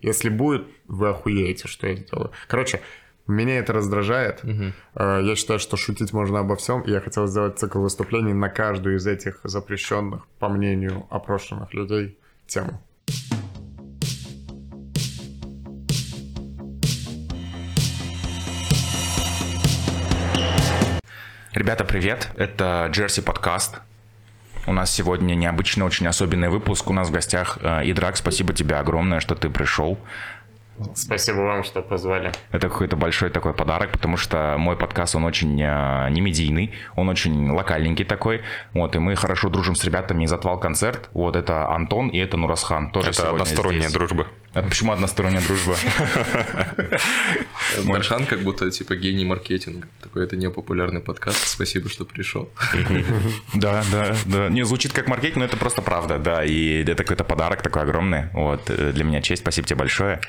Если будет, вы охуеете, что я сделаю. Короче, меня это раздражает. Угу. Я считаю, что шутить можно обо всем. Я хотел сделать цикл выступлений на каждую из этих запрещенных, по мнению опрошенных людей, тему. Ребята, привет! Это Джерси подкаст. У нас сегодня необычный, очень особенный выпуск. У нас в гостях э, Идрак. Спасибо тебе огромное, что ты пришел. Спасибо вам, что позвали. Это какой-то большой такой подарок, потому что мой подкаст, он очень э, не медийный, он очень локальненький такой. Вот, и мы хорошо дружим с ребятами из «Отвал концерт». Вот, это Антон и это Нурасхан. Тоже это односторонняя здесь. дружба. Это почему односторонняя дружба? Маршан как будто типа гений маркетинга. Такой это не популярный подкаст. Спасибо, что пришел. Да, да, да. Не, звучит как маркетинг, но это просто правда, да. И это какой-то подарок такой огромный. Вот, э, для меня честь. Спасибо тебе большое.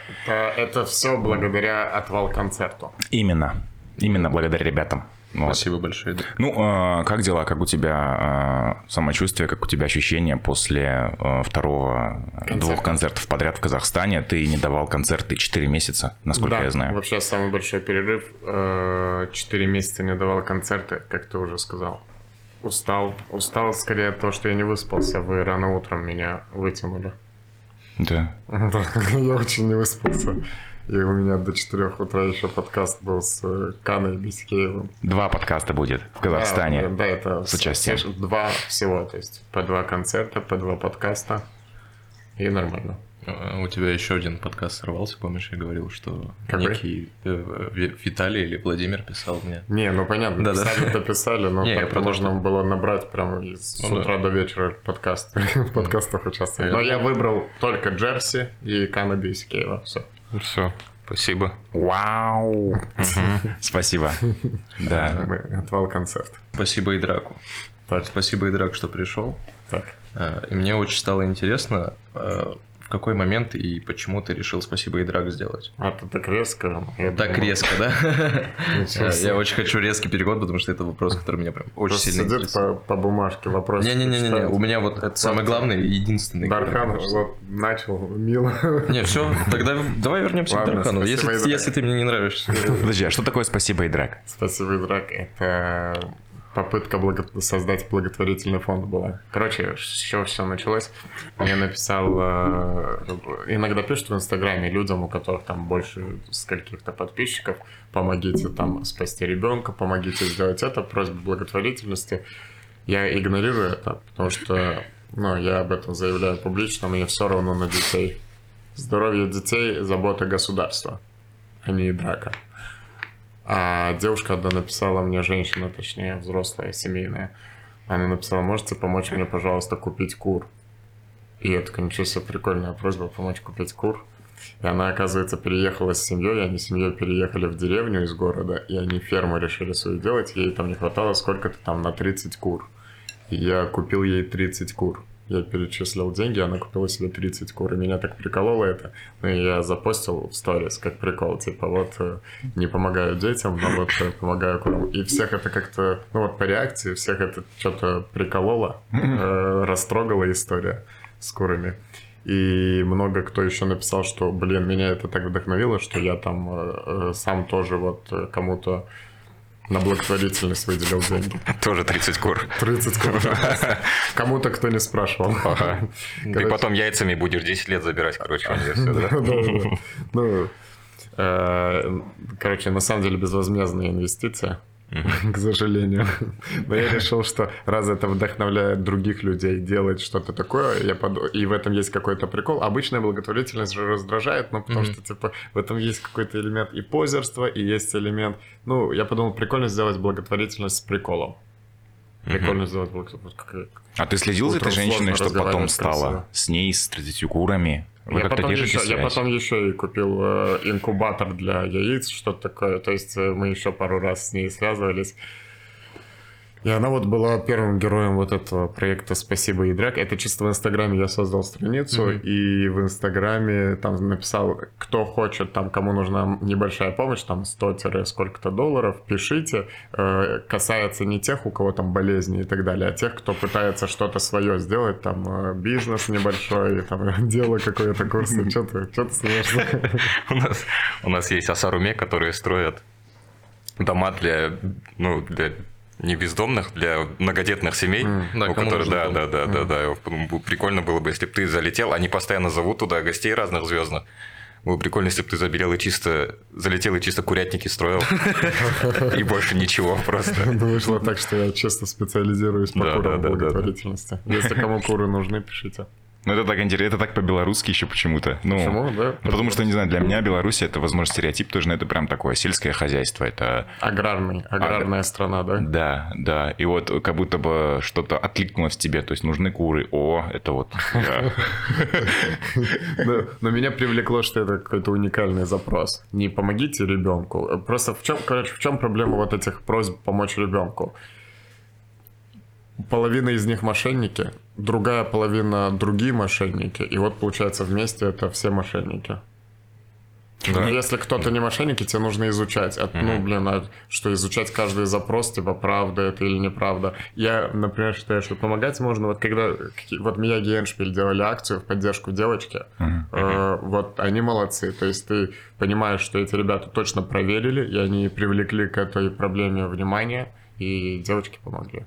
Это все благодаря отвал концерту. Именно. Именно благодаря ребятам. Вот. Спасибо большое. Да. Ну, э, как дела? Как у тебя э, самочувствие, как у тебя ощущения после э, второго Концерт. двух концертов подряд в Казахстане? Ты не давал концерты 4 месяца, насколько да, я знаю. вообще самый большой перерыв. Э, 4 месяца не давал концерты, как ты уже сказал. Устал. Устал скорее того, что я не выспался. Вы рано утром меня вытянули. Да. Я очень не выспался. И у меня до 4 утра еще подкаст был с э, Каной Бискеевым. Два подкаста будет в Казахстане. Да, да это с участием. Два всего, то есть по два концерта, по два подкаста. И нормально. У тебя еще один подкаст сорвался, помнишь, я говорил, что Какой? некий э, Виталий или Владимир писал мне. Не, ну понятно, да, писали-то писали, но не, так можно что... было набрать прямо с ну, утра да. до вечера подкаст, в подкастах участвовать. Но я выбрал только Джерси и Канаби Кейва, все. Ну все, спасибо. Вау! Спасибо. Да. Отвал концерт. Спасибо и Драку. Спасибо и Драк, что пришел. Так. А, и мне очень стало интересно, а, в какой момент и почему ты решил «Спасибо и драк» сделать? А, ты так резко? Я так думал... резко, да? Я очень хочу резкий перевод, потому что это вопрос, который меня прям очень сильно интересует. по бумажке вопрос. Не-не-не, у меня вот это самый главный и единственный. Дархан вот начал мило. Не, все, тогда давай вернемся к Дархану, если ты мне не нравишься. Подожди, а что такое «Спасибо и драк»? «Спасибо и драк» — это попытка благо... создать благотворительный фонд была. Короче, с чего все началось? Я написал... Э, иногда пишут в Инстаграме людям, у которых там больше скольких-то подписчиков, помогите там спасти ребенка, помогите сделать это, просьба благотворительности. Я игнорирую это, потому что ну, я об этом заявляю публично, мне все равно на детей. Здоровье детей – забота государства, а не драка. А девушка одна написала мне, женщина, точнее, взрослая, семейная. Она написала, можете помочь мне, пожалуйста, купить кур? И это, ничего себе, прикольная просьба помочь купить кур. И она, оказывается, переехала с семьей, они с семьей переехали в деревню из города, и они ферму решили свою делать, ей там не хватало сколько-то там на 30 кур. И я купил ей 30 кур я перечислил деньги, она купила себе 30 кур, и меня так прикололо это. Ну, и я запостил в сторис как прикол, типа, вот, э, не помогаю детям, но вот э, помогаю курам. И всех это как-то, ну вот по реакции, всех это что-то прикололо, э, растрогала история с курами. И много кто еще написал, что, блин, меня это так вдохновило, что я там э сам тоже вот кому-то на благотворительность выделил деньги. Тоже 30 кур. 30 кур. Кому-то кто не спрашивал. Ага. Ты потом яйцами будешь 10 лет забирать, короче, Ну, э, короче, на самом деле безвозмездная инвестиция к сожалению. Но я решил, что раз это вдохновляет других людей делать что-то такое, я под... и в этом есть какой-то прикол. Обычная благотворительность же раздражает, ну, потому что, типа, в этом есть какой-то элемент и позерства, и есть элемент... Ну, я подумал, прикольно сделать благотворительность с приколом. Прикольно сделать благотворительность. А ты следил за этой женщиной, что потом стало? С ней, с 30 курами? Вы я, потом еще, я потом еще и купил э, инкубатор для яиц, что-то такое. То есть э, мы еще пару раз с ней связывались. И она вот была первым героем вот этого проекта «Спасибо, Ядрак». Это чисто в Инстаграме я создал страницу, mm-hmm. и в Инстаграме там написал, кто хочет, там, кому нужна небольшая помощь, там 100-сколько-то долларов, пишите. Э, касается не тех, у кого там болезни и так далее, а тех, кто пытается что-то свое сделать, там э, бизнес небольшой, там дело какое-то, курсы, что-то, что-то смешно. У нас, у нас есть Асаруме, которые строят дома для, ну, для не бездомных, для многодетных семей, mm, да, у которых, да, да, да, mm. да, да, прикольно было бы, если бы ты залетел, они постоянно зовут туда гостей разных звездных. Было бы прикольно, если бы ты забелел и чисто, залетел и чисто курятники строил. И больше ничего просто. Ну, вышло так, что я честно специализируюсь по курам благотворительности. Если кому куры нужны, пишите. Ну, это так интересно, это так по-белорусски еще почему-то. Ну, Почему, да? Ну, потому что, не знаю, для меня Беларусь это, возможно, стереотип тоже, но это прям такое сельское хозяйство. Это... Аграрный, аграрная а, страна, да? Да, да. И вот как будто бы что-то откликнулось в тебе, то есть нужны куры. О, это вот... Но меня привлекло, что это какой-то уникальный запрос. Не помогите ребенку. Просто в чем, короче, в чем проблема вот этих просьб помочь ребенку? половина из них мошенники, другая половина другие мошенники, и вот получается вместе это все мошенники. Да. Но если кто-то не мошенники, тебе нужно изучать. От, mm-hmm. Ну, блин, а что изучать каждый запрос, типа, правда это или неправда. Я, например, считаю, что помогать можно, вот когда вот Мияги и Эншпиль делали акцию в поддержку девочки, mm-hmm. э, вот они молодцы. То есть ты понимаешь, что эти ребята точно проверили, и они привлекли к этой проблеме внимание, и девочки помогли.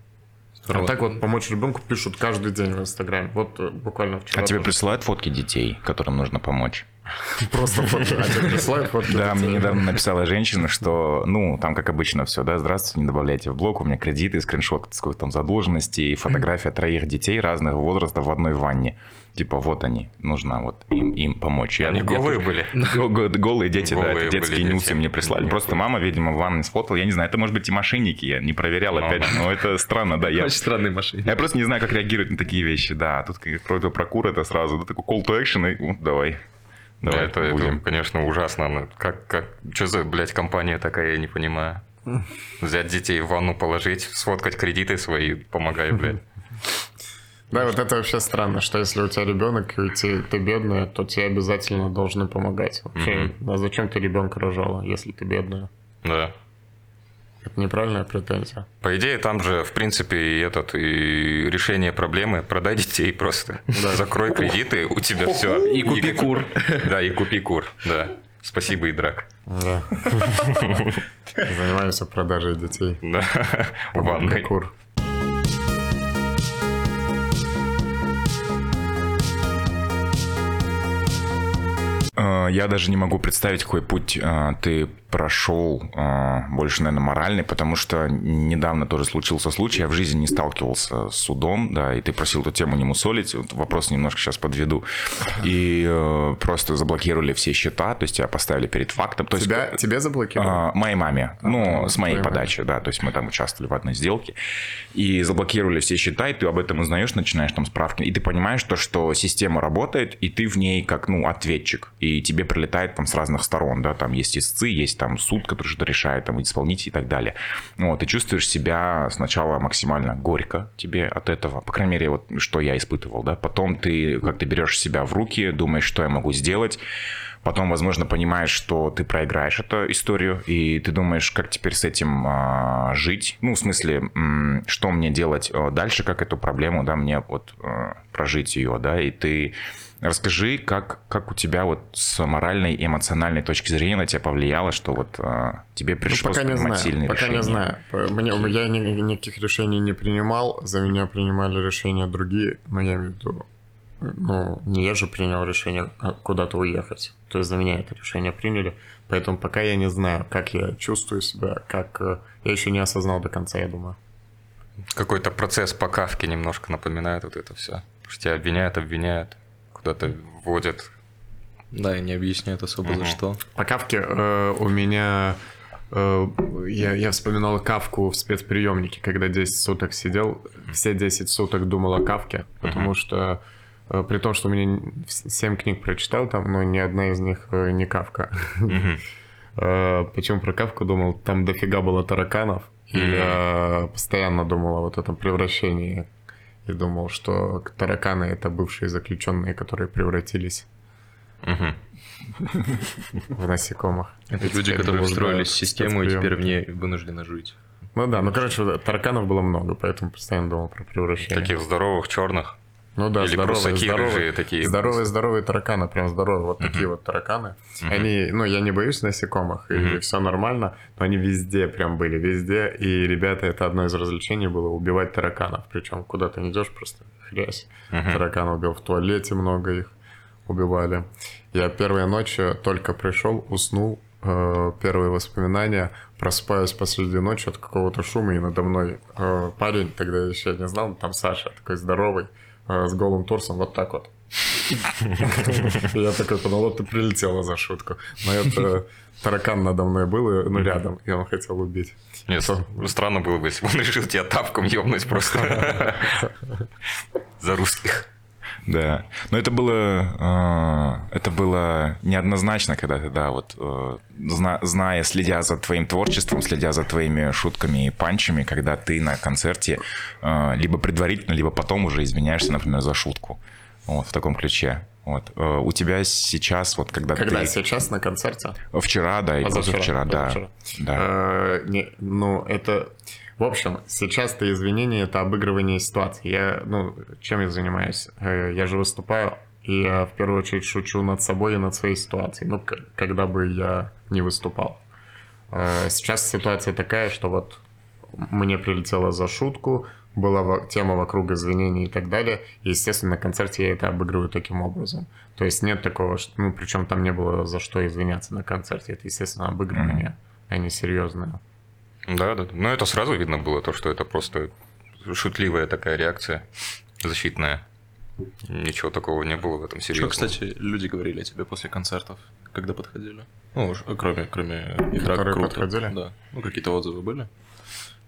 А так вот помочь ребенку пишут каждый день в Инстаграме. Вот э, буквально вчера. А тебе присылают фотки детей, которым нужно помочь? Просто фотки. А тебе присылают фотки Да, мне недавно написала женщина, что, ну, там, как обычно, все, да, здравствуйте, не добавляйте в блог, у меня кредиты, скриншот сколько там задолженности, и фотография троих детей разных возрастов в одной ванне типа вот они, нужно вот им, им помочь. Они я, голые я, были? Голые дети, голые да, это детские нюцы мне прислали. Просто мама, видимо, в ванной сфотала. Я не знаю, это может быть и мошенники, я не проверял ну, опять, но это странно, да. Я, Очень странные мошенники. Я просто не знаю, как реагировать на такие вещи, да. Тут как про, про кур это сразу, да, такой call to action, и вот, давай. Давай, да, это, это, конечно, ужасно. Как, как, что за, блядь, компания такая, я не понимаю. Взять детей в ванну положить, сфоткать кредиты свои, помогай, блядь. Да, вот это вообще странно, что если у тебя ребенок, и ты, ты бедная, то тебе обязательно должны помогать. Вообще, mm-hmm. а зачем ты ребенка рожала, если ты бедная? Да. Это неправильная претензия. По идее, там же, в принципе, и этот и решение проблемы продай детей просто. Да. Закрой кредиты, у тебя все. И купи кур. Да, и купи кур, да. Спасибо, Идрак. Да. Занимаемся продажей детей. Да. Ванной. Кур. Я даже не могу представить, какой путь э, ты прошел, э, больше, наверное, моральный, потому что недавно тоже случился случай, я в жизни не сталкивался с судом, да, и ты просил эту тему не мусолить, вот вопрос немножко сейчас подведу, и просто заблокировали все счета, то есть тебя поставили перед фактом. То тебя, есть, тебе заблокировали? Моей маме, а, ну, с моей подачи, да, то есть мы там участвовали в одной сделке, и заблокировали все счета, и ты об этом узнаешь, начинаешь там справки, и ты понимаешь то, что система работает, и ты в ней как, ну, ответчик, и тебе прилетает там с разных сторон, да, там есть истцы, есть там суд, который что-то решает, там исполнитель и так далее. Вот, ты чувствуешь себя сначала максимально горько тебе от этого, по крайней мере, вот что я испытывал, да, потом ты как-то берешь себя в руки, думаешь, что я могу сделать, Потом, возможно, понимаешь, что ты проиграешь эту историю, и ты думаешь, как теперь с этим а, жить. Ну, в смысле, м, что мне делать а, дальше, как эту проблему, да, мне вот а, прожить ее, да, и ты Расскажи, как, как у тебя вот с моральной и эмоциональной точки зрения на тебя повлияло, что вот а, тебе пришлось ну, пока принимать не сильные пока решения? Пока не знаю. Мне, я ни, никаких решений не принимал, за меня принимали решения другие, но я имею в виду, ну, не я же принял решение а, куда-то уехать. То есть за меня это решение приняли. Поэтому пока я не знаю, как я чувствую себя, как... Э, я еще не осознал до конца, я думаю. Какой-то процесс по кавке немножко напоминает вот это все. Что тебя обвиняют, обвиняют куда-то вводят. Да, и не объясняют особо угу. за что. По кавке э, у меня... Э, я, я вспоминал кавку в спецприемнике, когда 10 суток сидел. Все 10 суток думал о кавке, потому угу. что э, при том, что у меня 7 книг прочитал там, но ни одна из них э, не кавка. Угу. Почему про кавку думал? Там дофига было тараканов, И я постоянно думал о вот этом превращении. И думал, что тараканы — это бывшие заключенные, которые превратились в насекомых. Это люди, которые встроились в систему и теперь в ней вынуждены жить. Ну да, ну короче, тараканов было много, поэтому постоянно думал про превращение. Таких здоровых, черных. Ну да, Или здоровые, здоровые, такие. Здоровые, здоровые тараканы, прям здоровые, вот uh-huh. такие вот тараканы. Uh-huh. Они, ну, я не боюсь насекомых, uh-huh. и все нормально, но они везде прям были, везде. И, ребята, это одно из развлечений было убивать тараканов. Причем куда ты не идешь, просто хрясь. Uh-huh. Таракан убил в туалете много их убивали. Я первые ночи только пришел, уснул, э, первые воспоминания, просыпаюсь посреди ночи от какого-то шума, и надо мной э, парень, тогда я еще не знал, там Саша, такой здоровый, с голым торсом, вот так вот. Я такой подумал, ты прилетела за шутку. Но это таракан надо мной был, ну, рядом, и он хотел убить. Нет, странно было бы, если бы он решил тебя тапком ёбнуть просто. За русских. Да. Но это было, э, это было неоднозначно, когда ты, да, вот, э, зна, зная, следя за твоим творчеством, следя за твоими шутками и панчами, когда ты на концерте э, либо предварительно, либо потом уже извиняешься, например, за шутку. Вот, в таком ключе. Вот. У тебя сейчас, вот когда, когда ты... сейчас на концерте? Вчера, да, и позавчера, да. Позавчера. да. Э, не, ну, это... В общем, сейчас-то извинения — это обыгрывание ситуации. Я, ну, чем я занимаюсь? Э, я же выступаю, и я в первую очередь шучу над собой и над своей ситуацией. Ну, когда бы я не выступал. Э, сейчас ситуация такая, что вот мне прилетело за шутку, была тема вокруг извинений и так далее. И, естественно, на концерте я это обыгрываю таким образом. То есть нет такого, что, ну, причем там не было за что извиняться на концерте. Это, естественно, обыгрывание, mm-hmm. а не серьезное. Да, да. Но это сразу видно было, то, что это просто шутливая такая реакция защитная. Ничего такого не было в этом серьезном. Что, кстати, люди говорили о тебе после концертов, когда подходили? Ну, кроме, кроме их Которые круто. подходили? Да. Ну, какие-то отзывы были?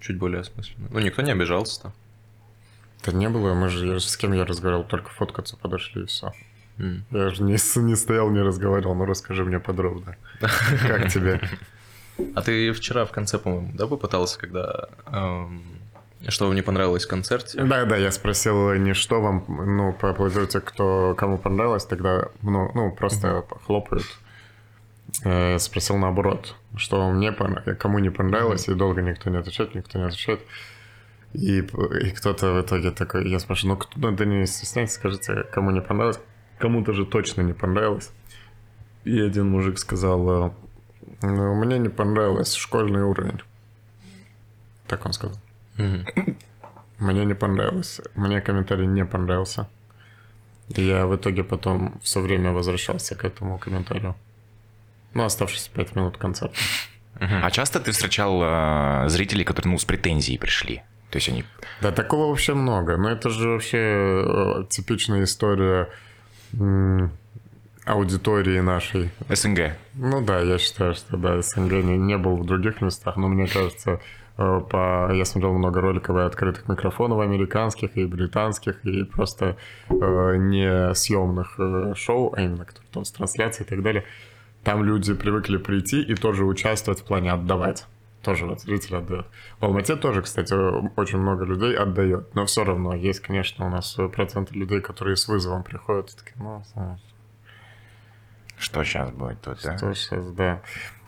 Чуть более осмысленно. Ну, никто не обижался-то. Да не было, мы же, я же с кем я разговаривал, только фоткаться подошли и все. Mm. Я же не, не стоял, не разговаривал, ну расскажи мне подробно. Как тебе? А ты вчера в конце, по-моему, да, попытался, когда... Эм, что вам не понравилось в концерте? Да, да, я спросил не что вам, ну, поаплодируйте, кто, кому понравилось, тогда, ну, ну просто хлопают. Э, спросил наоборот, что мне понравилось, кому не понравилось, и долго никто не отвечает, никто не отвечает. И, и кто-то в итоге такой, я спрашиваю, ну, кто, ну, да не стесняйтесь, скажите, кому не понравилось. Кому-то же точно не понравилось. И один мужик сказал, ну, мне не понравился школьный уровень. Так он сказал. Мне не понравилось. Мне комментарий не понравился. Я в итоге потом все время возвращался к этому комментарию. Ну, оставшись 5 минут концерта. А часто ты встречал э, зрителей, которые ну, с претензией пришли? То есть они... Да, такого вообще много. Но это же вообще э, типичная история аудитории нашей. СНГ. Ну да, я считаю, что да, СНГ не, не был в других местах, но мне кажется, э, по... я смотрел много роликов и открытых микрофонов американских и британских, и просто э, не съемных э, шоу, а именно которые там с трансляцией и так далее. Там люди привыкли прийти и тоже участвовать в плане отдавать. Тоже вот зрители отдают. В Алмате тоже, кстати, очень много людей отдает. Но все равно есть, конечно, у нас проценты людей, которые с вызовом приходят и такие, ну, что сейчас будет тут, да? Что сейчас, да.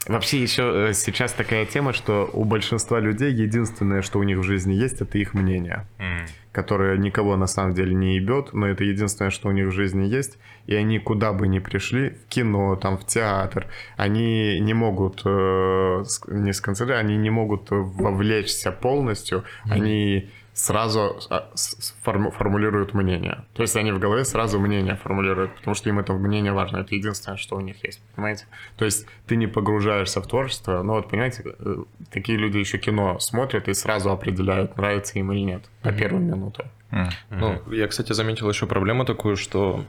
Вообще еще э, сейчас такая тема, что у большинства людей единственное, что у них в жизни есть, это их мнение, mm. которое никого на самом деле не ебет, но это единственное, что у них в жизни есть, и они куда бы ни пришли, в кино, там, в театр, они не могут э, не сконцентрировать, они не могут вовлечься полностью, mm. они сразу а, формулируют мнение. То есть они в голове сразу мнение формулируют, потому что им это мнение важно. Это единственное, что у них есть, понимаете? То есть ты не погружаешься в творчество, но вот, понимаете, э, такие люди еще кино смотрят и сразу определяют, нравится им или нет на первую минуту. Mm-hmm. Ну, я, кстати, заметил еще проблему такую, что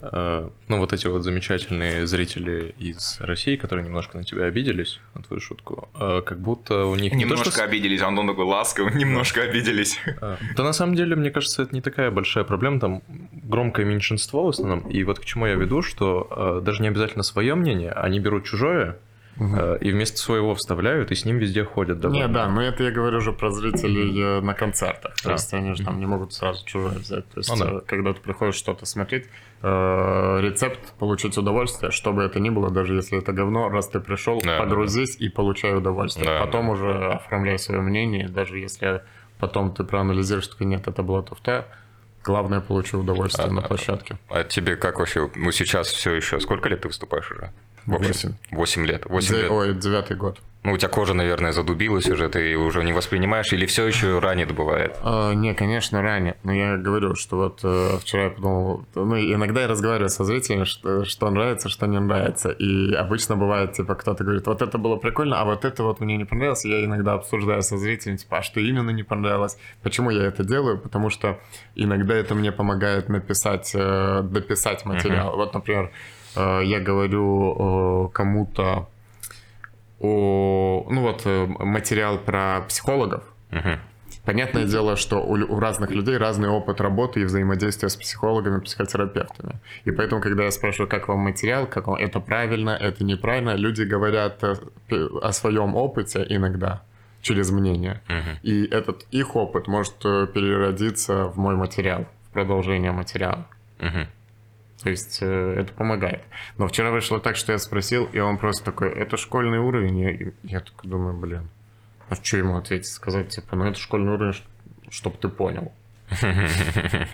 ну, вот эти вот замечательные зрители из России, которые немножко на тебя обиделись, на твою шутку, э, как будто у них... Немножко то, что... обиделись, а он такой ласковый, немножко обиделись. Э, да на самом деле, мне кажется, это не такая большая проблема, там громкое меньшинство в основном, и вот к чему я веду, что даже не обязательно свое мнение, они берут чужое, э, и вместо своего вставляют, и с ним везде ходят. Не, да, но это я говорю уже про зрителей э, на концертах. То есть они же там не могут сразу чужое взять. То есть Ну да. э, когда ты приходишь что-то смотреть, э, рецепт получить удовольствие, что бы это ни было, даже если это говно, раз ты пришел, Да, погрузись и получай удовольствие. Да, Потом уже оформляй свое мнение, даже если потом ты проанализируешь, что нет, это была туфта, главное получи удовольствие на площадке. А тебе как вообще? Ну, сейчас все еще. Сколько лет ты выступаешь уже? Восемь. Восемь лет. Восемь Де- лет. Ой, девятый год. Ну, у тебя кожа, наверное, задубилась уже, ты уже не воспринимаешь, или все еще ранит бывает? А, не, конечно, ранее. Но я говорю, что вот э, вчера я подумал, ну, иногда я разговариваю со зрителями, что, что нравится, что не нравится. И обычно бывает, типа, кто-то говорит, вот это было прикольно, а вот это вот мне не понравилось. И я иногда обсуждаю со зрителями, типа, а что именно не понравилось? Почему я это делаю? Потому что иногда это мне помогает написать, э, дописать материал. Вот, например, я говорю э, кому-то о, ну вот, э, материал про психологов. Понятное дело, что у, у разных людей разный опыт работы и взаимодействия с психологами, психотерапевтами. И поэтому, когда я спрашиваю, как вам материал, как вам это правильно, это неправильно, люди говорят э, пе- о своем опыте иногда через мнение. И этот их опыт может э, переродиться в мой материал, в продолжение материала. Мгм. То есть э, это помогает. Но вчера вышло так, что я спросил, и он просто такой, это школьный уровень. Я, я такой думаю, блин, а что ему ответить? Сказать, типа, ну это школьный уровень, чтобы ты понял.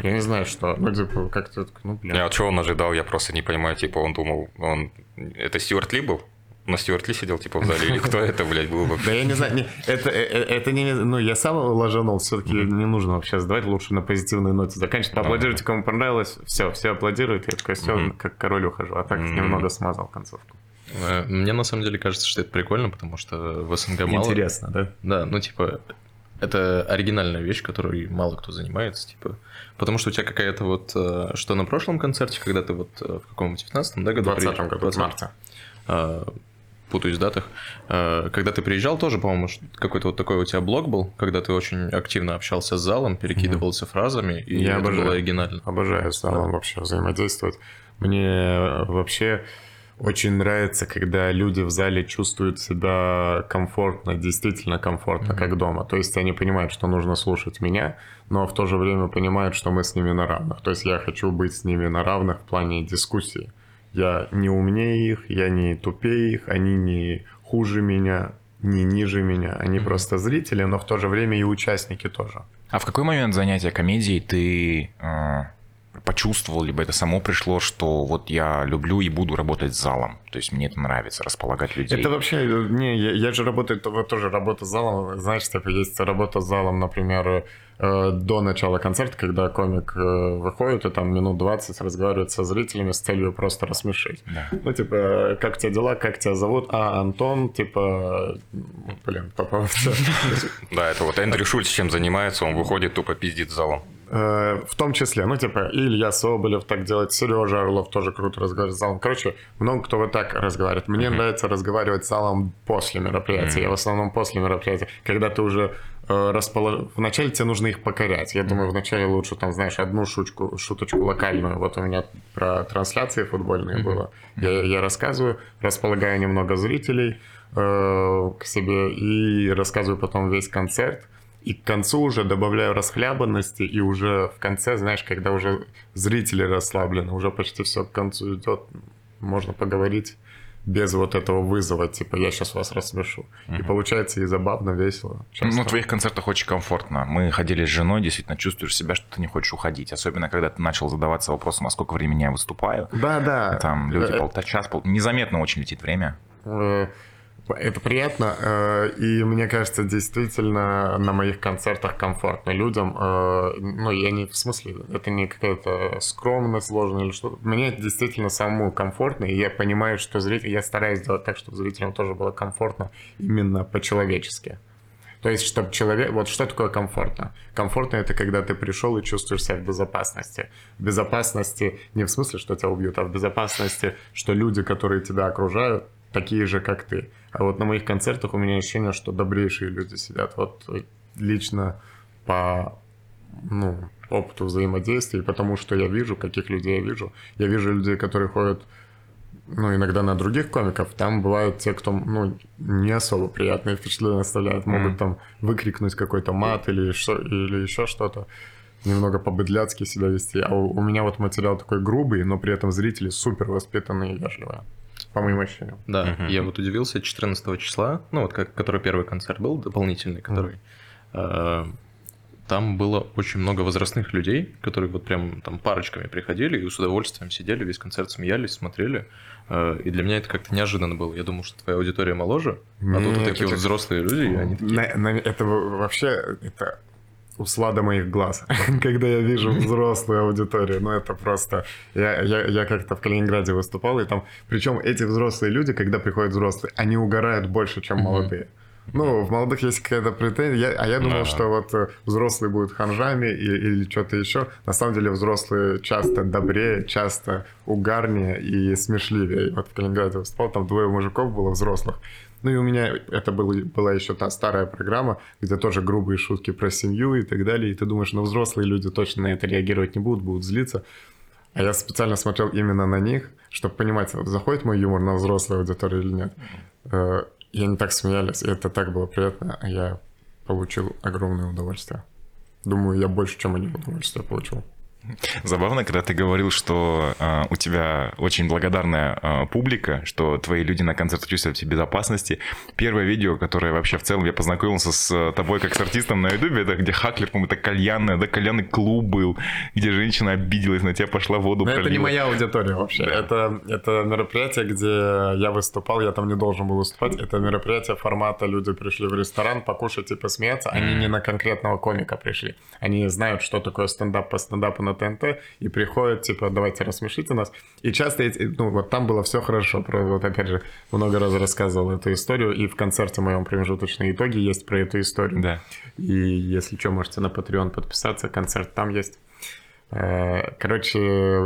Я не знаю, что. Ну, типа, как-то, ну, блин. Я вот чего он ожидал, я просто не понимаю, типа, он думал, он... Это Стюарт Ли был? На Стюарт Ли сидел, типа, в зале, или кто это, блядь, был бы? Да я не знаю, не, это, э, э, это не, ну, я сам ложанул, все-таки не нужно вообще сдавать, лучше на позитивной ноте заканчивать. Поаплодируйте, кому понравилось, все, все аплодируют, я такой, все, как король ухожу, а так немного смазал концовку. Э, Мне на самом деле кажется, что это прикольно, потому что в СНГ мало... да? Да, ну типа, это оригинальная вещь, которой мало кто занимается, типа. Потому что у тебя какая-то вот, что на прошлом концерте, когда ты вот в каком-то 19 да, В году 20 приезжал? году, в 20-м. Путаюсь в датах. А, Когда ты приезжал, тоже, по-моему, какой-то вот такой у тебя блог был, когда ты очень активно общался с залом, перекидывался фразами, и Я это обожаю. было оригинально. Обожаю с залом вообще взаимодействовать. Мне вообще очень нравится, когда люди в зале чувствуют себя комфортно, действительно комфортно, как дома. То есть они понимают, что нужно слушать меня, но в то же время понимают, что мы с ними на равных. То есть я хочу быть с ними на равных в плане дискуссии. Я не умнее их, я не тупее их, они не хуже меня, не ниже меня. Они просто зрители, но в то же время и участники тоже. А в какой момент занятия комедией ты э, почувствовал, либо это само пришло, что вот я люблю и буду работать с залом? То есть мне это нравится, располагать людей. Это вообще, э, не, я, я же работаю, то- вот тоже работа с залом, знаешь, типа есть работа с залом, например, э, до начала концерта, когда комик э, выходит и там минут 20 разговаривает со зрителями с целью просто рассмешить. Да. Ну, типа, как у тебя дела, как тебя зовут? А, Антон, типа, блин, Попов. всё. Да, это вот Эндрю Шульц чем занимается, он выходит, тупо пиздит залом. Э, В том числе, ну, типа, Илья Соболев так делает, Сережа Орлов тоже круто разговаривает с залом. Короче, много кто вот так разговаривает. Мне нравится разговаривать с залом после мероприятия. Я в основном после мероприятия. Когда ты уже э, расположил... Вначале тебе нужно их покорять. Я думаю, вначале лучше, там, знаешь, одну шутку, шуточку локальную. Вот у меня про трансляции футбольные было. Я, я рассказываю, располагаю немного зрителей э, к себе и рассказываю потом весь концерт. И к концу уже добавляю расхлябанности, и уже в конце, знаешь, когда уже зрители расслаблены, уже почти все к концу идет, можно поговорить без вот этого вызова, типа, я сейчас вас рассмешу. И получается и забавно, весело. Ну, часто. на твоих концертах очень комфортно. Мы ходили с женой, действительно чувствуешь себя, что ты не хочешь уходить. Особенно, когда ты начал задаваться вопросом, а сколько времени я выступаю. Да, да. Там люди Э, полтора час, пол... незаметно очень летит время. Это приятно, э, и мне кажется, действительно на моих концертах комфортно людям. э, Ну, я не в смысле, это не какая-то скромность сложная или что-то. Мне действительно самому комфортно, и я понимаю, что зритель, я стараюсь сделать так, чтобы зрителям тоже было комфортно именно по-человечески. То есть, чтобы человек... Вот что такое комфортно? Комфортно это когда ты пришел и чувствуешь себя в безопасности. В безопасности не в смысле, что тебя убьют, а в безопасности, что люди, которые тебя окружают, такие же, как ты. А вот на моих концертах у меня ощущение, что добрейшие люди сидят. Вот лично по ну, опыту взаимодействия, и потому что я вижу, каких людей я вижу. Я вижу людей, которые ходят ну, иногда на других комиков, там бывают те, кто, ну, не особо приятные впечатления оставляют. Могут mm. там выкрикнуть какой-то мат или, что, или еще что-то. Немного по-быдляцки себя вести. А у, у меня вот материал такой грубый, но при этом зрители супер воспитанные и вежливые. По моим ощущениям. Да, uh-huh. я вот удивился 14 числа, ну вот как, который первый концерт был, дополнительный, который... Uh-huh там было очень много возрастных людей, которые вот прям там парочками приходили и с удовольствием сидели, весь концерт смеялись, смотрели. Э, и для меня это как-то неожиданно было. Я думал, что твоя аудитория моложе, а тут вот такие вот взрослые люди, и они такие... На, на, это вообще, это услада моих глаз, когда я вижу взрослую аудиторию. Ну, это просто... Я, я, я как-то в Калининграде выступал, и там... Причем эти взрослые люди, когда приходят взрослые, они угорают больше, чем молодые. Ну, в молодых есть какая-то претензия, я, а я думал, да. что вот э, взрослые будут ханжами или, или что-то еще. На самом деле взрослые часто добрее, часто угарнее и смешливее. И вот в Калининграде выступал, там двое мужиков было взрослых. Ну и у меня это был, была еще та старая программа, где тоже грубые шутки про семью и так далее. И ты думаешь, ну взрослые люди точно на это реагировать не будут, будут злиться. А я специально смотрел именно на них, чтобы понимать, заходит мой юмор на взрослую аудиторию или нет. Э, и они так смеялись, и это так было приятно, я получил огромное удовольствие. Думаю, я больше, чем они удовольствие получил. Забавно, когда ты говорил, что э, у тебя очень благодарная э, публика, что твои люди на концерте чувствуют себя в безопасности. Первое видео, которое вообще в целом я познакомился с тобой как с артистом на ютубе, это где Хаклер, по-моему, это кальянная, да, кальянный клуб был, где женщина обиделась на тебя, пошла в воду. Но это не моя аудитория вообще. Да. Это, это мероприятие, где я выступал, я там не должен был выступать. Это мероприятие формата люди пришли в ресторан покушать и посмеяться. Они не на конкретного комика пришли. Они знают, что такое стендап по стендапу на на ТНТ и приходят, типа, давайте рассмешите нас. И часто, эти, ну, вот там было все хорошо. Про, вот опять же, много раз рассказывал эту историю, и в концерте моем промежуточные итоги есть про эту историю. Да. И если что, можете на Patreon подписаться, концерт там есть. Э, короче,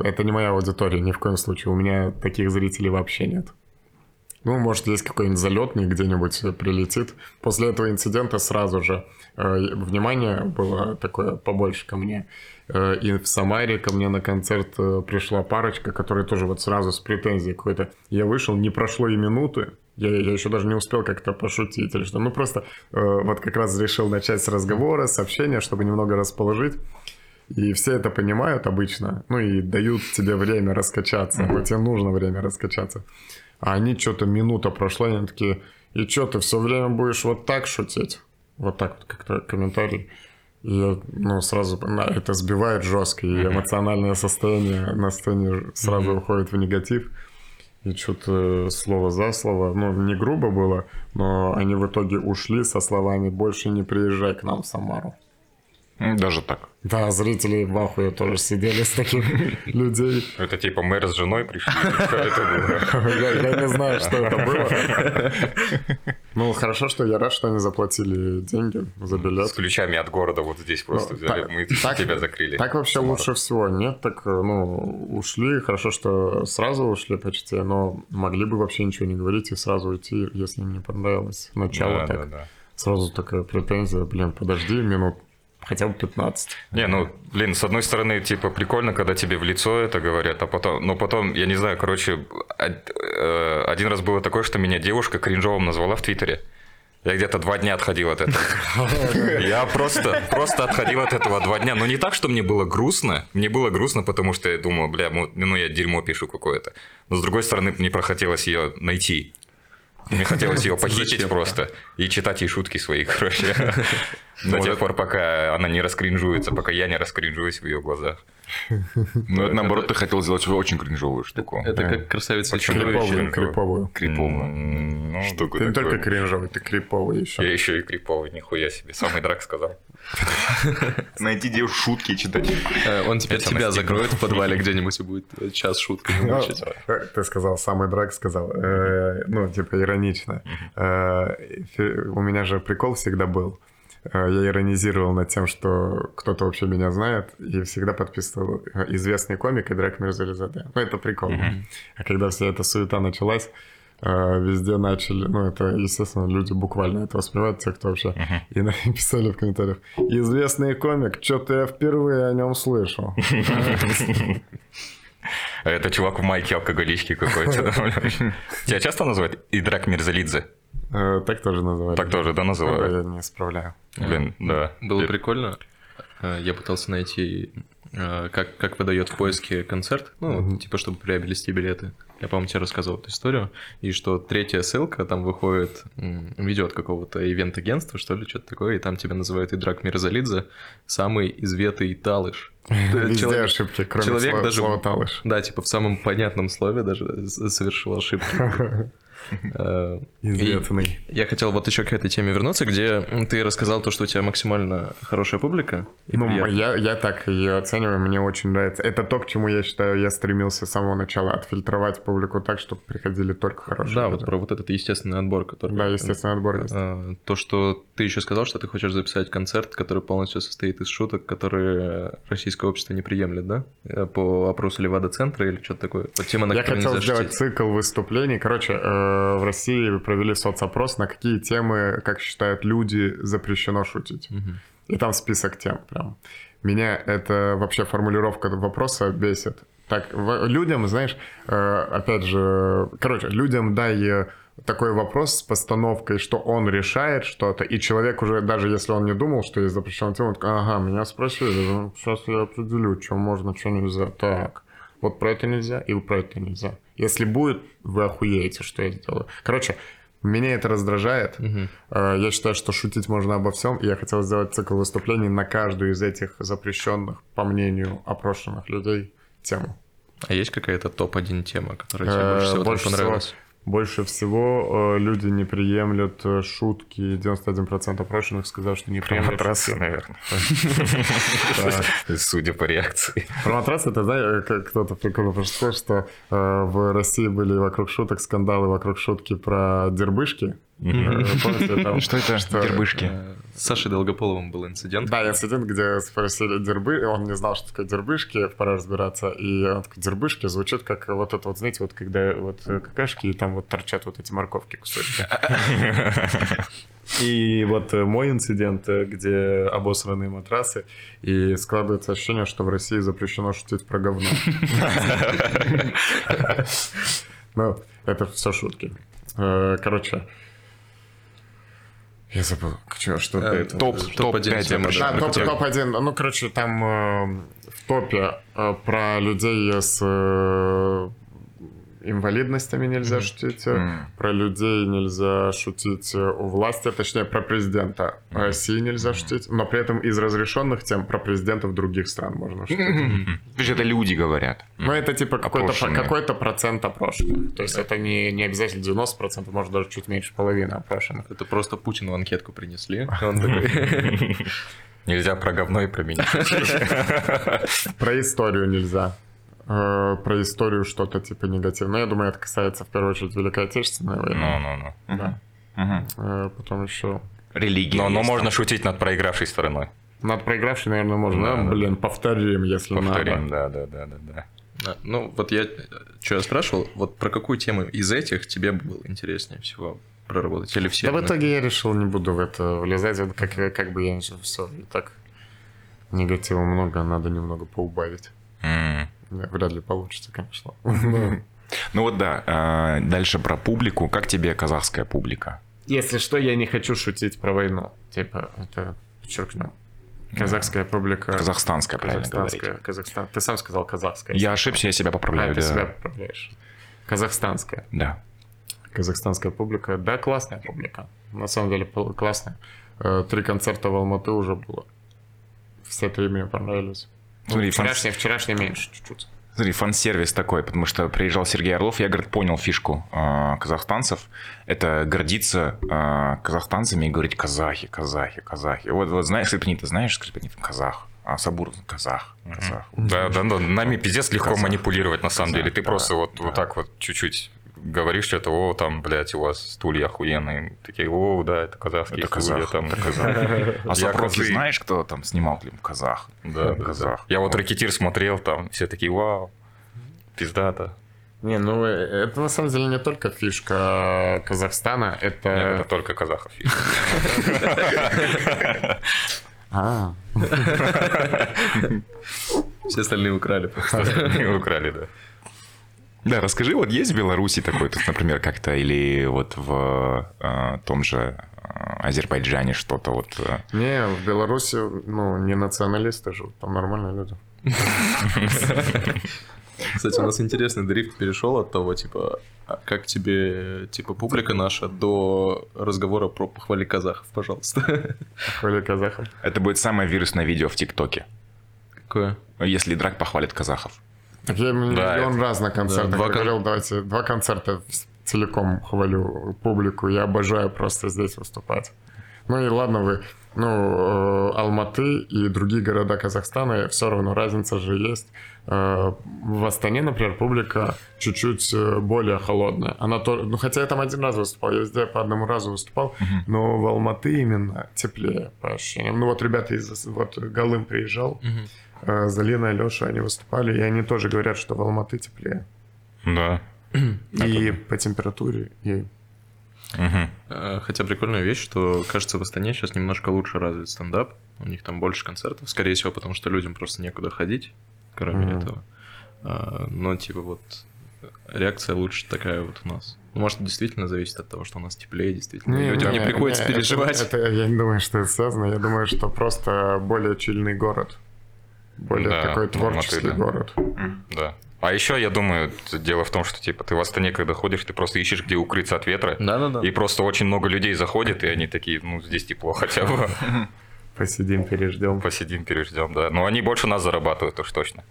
это не моя аудитория ни в коем случае. У меня таких зрителей вообще нет. Ну, может, есть какой-нибудь залетный где-нибудь прилетит. После этого инцидента сразу же э, внимание было такое побольше ко мне. Э, и в Самаре ко мне на концерт э, пришла парочка, которая тоже вот сразу с претензией какой-то. Я вышел, не прошло и минуты, я, я еще даже не успел как-то пошутить или что. Ну, просто э, вот как раз решил начать с разговора, с чтобы немного расположить. И все это понимают обычно, ну и дают тебе время раскачаться. Вот тебе нужно время раскачаться. А они что-то минута прошла, и они такие, и что ты все время будешь вот так шутить? Вот так вот как-то комментарий. И ну, сразу, это сбивает жестко, и эмоциональное состояние на сцене сразу mm-hmm. уходит в негатив. И что-то слово за слово, ну, не грубо было, но они в итоге ушли со словами «больше не приезжай к нам в Самару». Даже так. Да, зрители в ахуе тоже сидели с таких людей. Это типа мэр с женой пришли? Я не знаю, что это было. Ну, хорошо, что я рад, что они заплатили деньги за билет. С ключами от города вот здесь просто ну, взяли, мы тебя закрыли. Так вообще лучше всего. Нет, так, ну, ушли. Хорошо, что сразу ушли почти, но могли бы вообще ничего не говорить и сразу уйти, если им не понравилось. Начало так. Сразу такая претензия, блин, подожди минут хотя бы 15. Не, ну, блин, с одной стороны, типа, прикольно, когда тебе в лицо это говорят, а потом, но потом, я не знаю, короче, э, один раз было такое, что меня девушка кринжовым назвала в Твиттере. Я где-то два дня отходил от этого. Я просто, просто отходил от этого два дня. Но не так, что мне было грустно. Мне было грустно, потому что я думал, бля, ну я дерьмо пишу какое-то. Но с другой стороны, мне прохотелось ее найти. Мне хотелось ее похитить просто и читать ей шутки свои, короче. До тех пор, пока она не раскринжуется, пока я не раскринжуюсь в ее глазах. Ну, это наоборот, ты хотел сделать очень кринжовую штуку. Это как красавица Криповую. Криповую. Криповую. Штуку Ты не только кринжовый, ты криповый еще. Я еще и криповый, нихуя себе. Самый драк сказал. Найти девушку шутки читать. Э, он теперь тебя закроет в подвале где-нибудь и будет час шутками ну, мучить. Ты сказал, самый драк сказал. Э, ну, типа, иронично. Э, у меня же прикол всегда был Э, я иронизировал над тем, что кто-то вообще меня знает, и всегда подписывал э, известный комик и Драк Мирзализаде. Ну, это прикольно. Mm-hmm. А когда вся эта суета началась, э, везде начали, ну, это, естественно, люди буквально это воспринимают, те, кто вообще, и написали в комментариях, известный комик, что-то я впервые о нем слышал. Это чувак в майке алкоголички какой-то. Тебя часто называют Идрак Мирзалидзе? Э, Так тоже называют. Так тоже, да, называют? Я не исправляю. Блин, да. Было Э, прикольно. Э, Я пытался найти, э, как, как выдает в поиске концерт, ну, вот, типа, чтобы приобрести билеты. Я, по-моему, тебе рассказывал эту историю. И что третья ссылка, там выходит от какого-то ивент-агентства, что ли, что-то такое, и там тебя называют Идрак Мирзалидзе самый известный талыш. Везде Человек- ошибки, кроме человек слова, даже- слова талыш. Да, типа в самом понятном слове даже совершил ошибку. Э, Известный. Я хотел вот еще к этой теме вернуться, где ты рассказал то, что у тебя максимально хорошая публика. Ну, я, я так ее оцениваю, мне очень нравится. Это то, к чему я считаю, я стремился с самого начала отфильтровать публику так, чтобы приходили только хорошие. Да, люди. вот про вот этот естественный отбор, который... Да, естественно, отбор есть. А, То, что ты еще сказал, что ты хочешь записать концерт, который полностью состоит из шуток, которые российское общество не приемлет, да? Э, По опросу Левада-центра или что-то такое? Вот тема, на Я хотел сделать цикл выступлений. Короче, э, в России провели соцопрос, на какие темы, как считают люди, запрещено шутить. Мгм. И там список тем прям. Меня это вообще формулировка вопроса бесит. Так, людям, знаешь, э, опять же, короче, людям дай такой вопрос с постановкой, что он решает что-то, и человек уже, даже если он не думал, что есть запрещенная тема, он такой, ага, меня спросили, ну, сейчас я определю, что можно, что нельзя. Так, вот про это нельзя, и про это нельзя. Если будет, вы охуеете, что я сделаю. Короче, меня это раздражает. Э, Я считаю, что шутить можно обо всем, и я хотел сделать цикл выступлений на каждую из этих запрещенных, по мнению опрошенных людей, тему. А есть какая-то топ-1 тема, которая тебе Э, больше всего больше всего- понравилась? Больше всего э, люди не приемлют э, шутки. 91% опрошенных сказал, что не Про приемлют матрасы, шутки. наверное. Судя по реакции. Про матрасы, ты знаешь, как кто-то прикольно пошутил, что э, в России были вокруг шуток скандалы вокруг шутки про дербышки. Э, Что это? Дербышки. Э, С Сашей Долгополовым был инцидент. Да, инцидент, где спросили дербы, он не знал, что такое дербышки, пора разбираться, и он такой, дербышки звучит как вот это вот, знаете, вот когда вот какашки, и там вот торчат вот эти морковки кусочки. И вот мой инцидент, где обосранные матрасы, и складывается ощущение, что в России запрещено шутить про говно. Ну, это все шутки. Э, Короче, я забыл, чё, что Э, это. Топ, Топ-1 топ-5 тема, запрещенных Да, топ, тем. топ-1. Ну, короче, там э, в топе э, про людей с э, инвалидностями нельзя шутить, э, М. про людей нельзя шутить э, у власти, точнее, про президента России нельзя шутить, но при этом из разрешенных тем про президентов других стран можно шутить. То есть это люди говорят. Ну, это типа какой-то, какой-то процент опрошенных. То есть это не, не обязательно 90%, может даже чуть меньше половины опрошенных. Это просто Путину анкетку принесли. Он такой... Нельзя про говно и про меня. Про историю нельзя. Э, Про историю что-то типа негативное. Я думаю, это касается в первую очередь Великой Отечественной войны. Ну-ну-ну. Да. Мгм. Э, Потом еще... Религия. Но, но можно шутить над проигравшей стороной. Над проигравшей, наверное, можно. Да, Да, да. блин, повторим, если Повторим, надо. да, да, да, да, да. Да, Ну, вот я, что я спрашивал, вот про какую тему из этих тебе было интереснее всего проработать? Или все? Да в итоге я решил, не буду в это влезать. Вот как, как бы я все и так негатива много, надо немного поубавить. М. Вряд ли получится, конечно. Ну вот да, а, дальше про публику. Как тебе казахская публика? Если что, я не хочу шутить про войну. Типа, это подчеркну. Казахская публика. Казахстанская, правильно Казахстанская. говорить. Казахстан. Ты сам сказал казахская. Я ошибся, я себя А, поправляю. ты да. себя поправляешь. Казахстанская. Да. Казахстанская публика. Да, классная публика. На самом деле классная. Э, Три концерта в Алматы уже было. Все три мне понравились. Смотри, фан- Вчерашний, вчерашний меньше чуть-чуть. Смотри, фан-сервис такой, потому что приезжал Сергей Орлов, я, говорит, понял фишку э, казахстанцев. Это гордиться э, казахстанцами и говорить казахи, казахи, казахи. Вот, вот знаешь, скриптонит, знаешь, скриптонит казах, а Сабур казах, казах. Да, да, да, нами пиздец легко Казах. манипулировать на самом Казах, деле. Ты да, просто вот, да. вот так вот чуть-чуть говоришь что-то, о, там, блядь, у вас стулья охуенные. Такие, о, да, это казахские Это стулья. казах, Там. это казах. А козы. знаешь, кто там снимал клип? Казах. Да, казах. Я вот рэкетир смотрел, там все такие, вау, пиздата. Не, ну э, это на самом деле не только фишка Казахстана, это... Нет, это только казахов. А. Все остальные украли. Украли, да. Да, расскажи, вот есть в Беларуси такой, тут, например, как-то, или вот в э, том же э, Азербайджане что-то вот... Э... Не, в Беларуси, ну, не националисты живут, там нормальные люди. Кстати, у нас интересный дрифт перешел от того, типа, а как тебе, типа, публика наша до разговора про похвали казахов, пожалуйста. Похвали казахов. Это будет самое вирусное видео в ТикТоке. Какое? Если Драк похвалит казахов. Так я миллион да, раз на концертах да, два говорил, кон... давайте, два концерта целиком хвалю публику, я обожаю просто здесь выступать. Ну и ладно вы, ну, э, Алматы и другие города Казахстана, все равно разница же есть. Э, в Астане, например, публика чуть-чуть э, более холодная. Она то, ну, хотя я там один раз выступал, я везде по одному разу выступал, uh-huh. но в Алматы именно теплее по ощущениям. Ну вот ребята из вот Галым приезжал, uh-huh Залина и Леша, они выступали, и они тоже говорят, что в Алматы теплее. Да. И по температуре, и... Угу. Хотя прикольная вещь, что, кажется, в Астане сейчас немножко лучше развит стендап. У них там больше концертов, скорее всего, потому что людям просто некуда ходить, кроме mm этого. А, но, типа, вот реакция лучше такая вот у нас. Может, действительно зависит от того, что у нас теплее, действительно. Не, людям не, не приходится не, переживать. Это, это, я не думаю, что это связано. Я думаю, что просто более чильный город более да, такой творческий да. город. Да. А еще, я думаю, дело в том, что типа ты в Астане, когда ходишь, ты просто ищешь, где укрыться от ветра. Да, да, да. И просто очень много людей заходит, и они такие, ну, здесь тепло хотя бы. Посидим, переждем. Посидим, переждем, да. Но они больше нас зарабатывают, уж точно.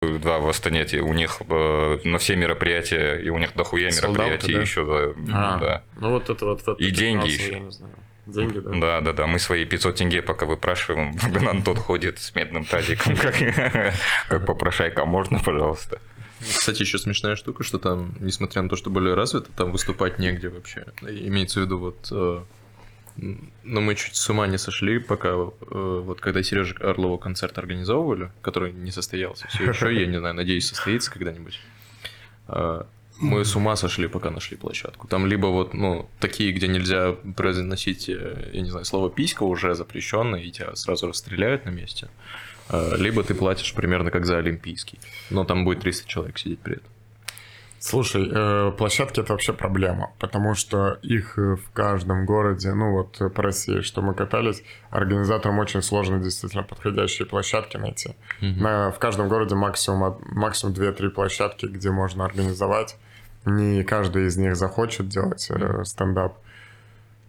Да, в Астане у них э, на все мероприятия, и у них дохуя мероприятий да? еще, да, а, да. Ну вот это вот. Это, и деньги еще. Я не знаю. Деньги, да? Да, да, да. Мы свои 500 тенге пока выпрашиваем. Гнан тот ходит с медным тазиком, как, попрошайка. Можно, пожалуйста? Кстати, еще смешная штука, что там, несмотря на то, что более развито, там выступать негде вообще. Имеется в виду вот... Э, но мы чуть с ума не сошли, пока э, вот когда Сережа Орлова концерт организовывали, который не состоялся все еще, я не знаю, надеюсь, состоится когда-нибудь. Мы с ума сошли, пока нашли площадку. Там либо вот, ну, такие, где нельзя произносить, э, я не знаю, слово писька уже запрещенное, и тебя сразу расстреляют на месте. Э, либо ты платишь примерно как за Олимпийский. Но там будет 300 человек сидеть при этом. Слушай, э, площадки это вообще проблема, потому что их в каждом городе, ну вот по России, что мы катались, организаторам очень сложно действительно подходящие площадки найти. Угу. На, в каждом городе максимум, максимум 2-3 площадки, где можно организовать не каждый из них захочет делать э, стендап.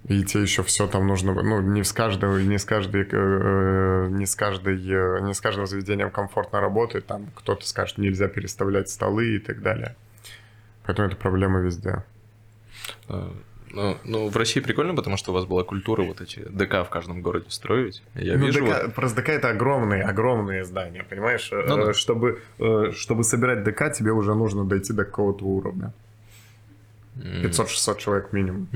И тебе еще все там нужно, ну, не с каждого, не с каждой, э, не с каждой, э, не с каждым заведением комфортно работает, там кто-то скажет, нельзя переставлять столы и так далее. Поэтому это проблема везде. Ну, ну, в России прикольно, потому что у вас была культура вот эти ДК в каждом городе строить. Я ну, вижу... ДК, просто ДК это огромные, огромные здания, понимаешь? Ну, да. чтобы, чтобы собирать ДК, тебе уже нужно дойти до какого-то уровня. 500-600 человек минимум.